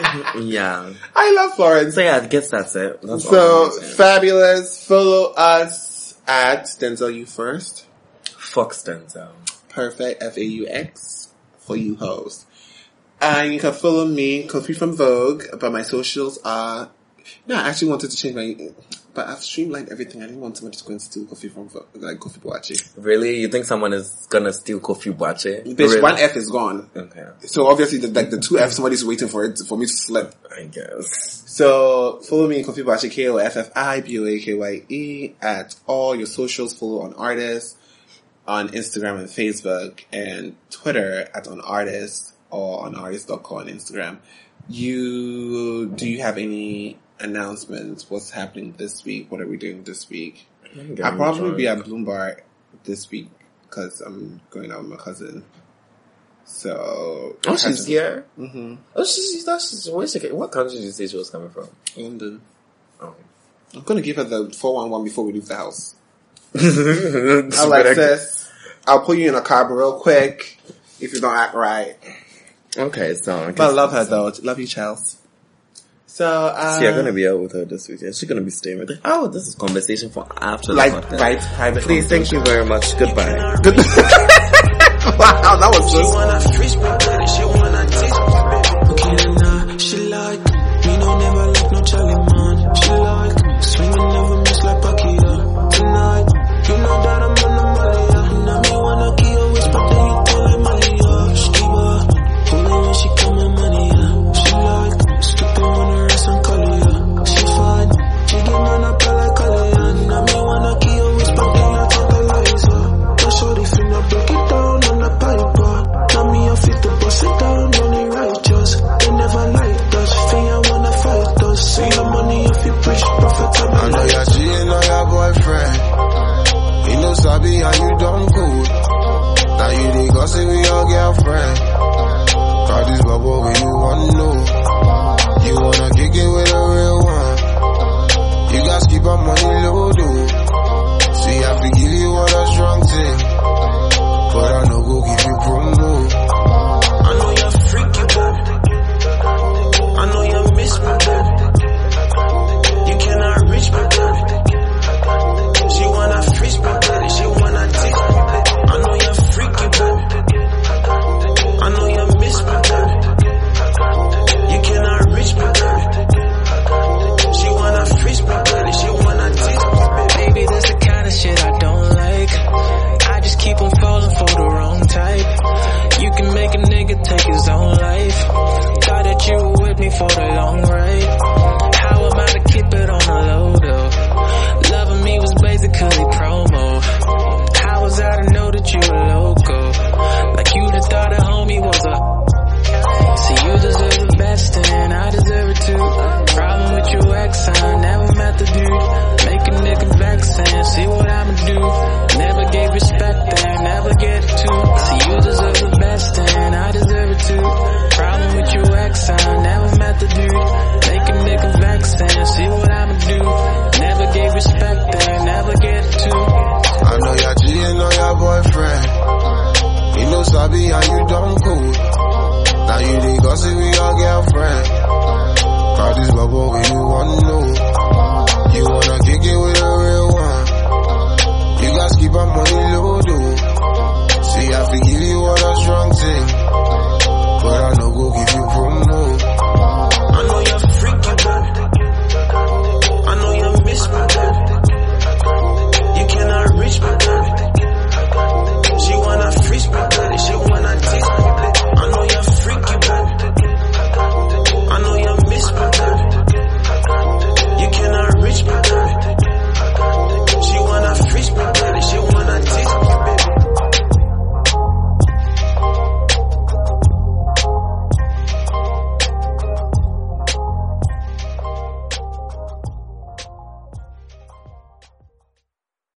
(laughs) Yeah. I love Florence. So yeah, I guess that's it. That's So fabulous. Follow us at Denzel You First. Fuck Denzel. Perfect. F A U X for you hoes. And you can follow me, Kofi from Vogue, but my socials are. No, I actually wanted to change my. But I've streamlined everything. I didn't want somebody to go and steal Kofi from Vogue, like Koffi Boakye. Really? You think someone is gonna steal Koffi Boakye? Bitch, Really? one F is gone. Okay. So obviously, the, like the two F, somebody's waiting for it for me to slip. I guess. So follow me, Koffi Boakye, K O F F I B O A K Y E, at all your socials. Follow on artists on Instagram and Facebook and Twitter at on artist or on artist.co on Instagram. You do you have any announcements? What's happening this week? What are we doing this week? I'll probably be at Bloomberg this week because I'm going out with my cousin. So Oh, she's here. hmm Oh, she's, not- she's where's she, what country did you say she was coming from? London. Oh. I'm gonna give her the four one one before we leave the house. (laughs) Alexis, I'll put you in a car real quick if you don't act right. Okay, so I But I love her though. Love you, Charles. So, uh, So you're gonna be out with her this weekend. She's gonna be staying with her. Oh, this is conversation for after like right private. Please, thank you very much. Goodbye. (laughs) wow, that was She just. I know your G and know your boyfriend. He know sabi how you done cool. Now you the gossip with your girlfriend. Call this bubble when you wanna know. You wanna kick it with a real one. You guys keep on money low, dude.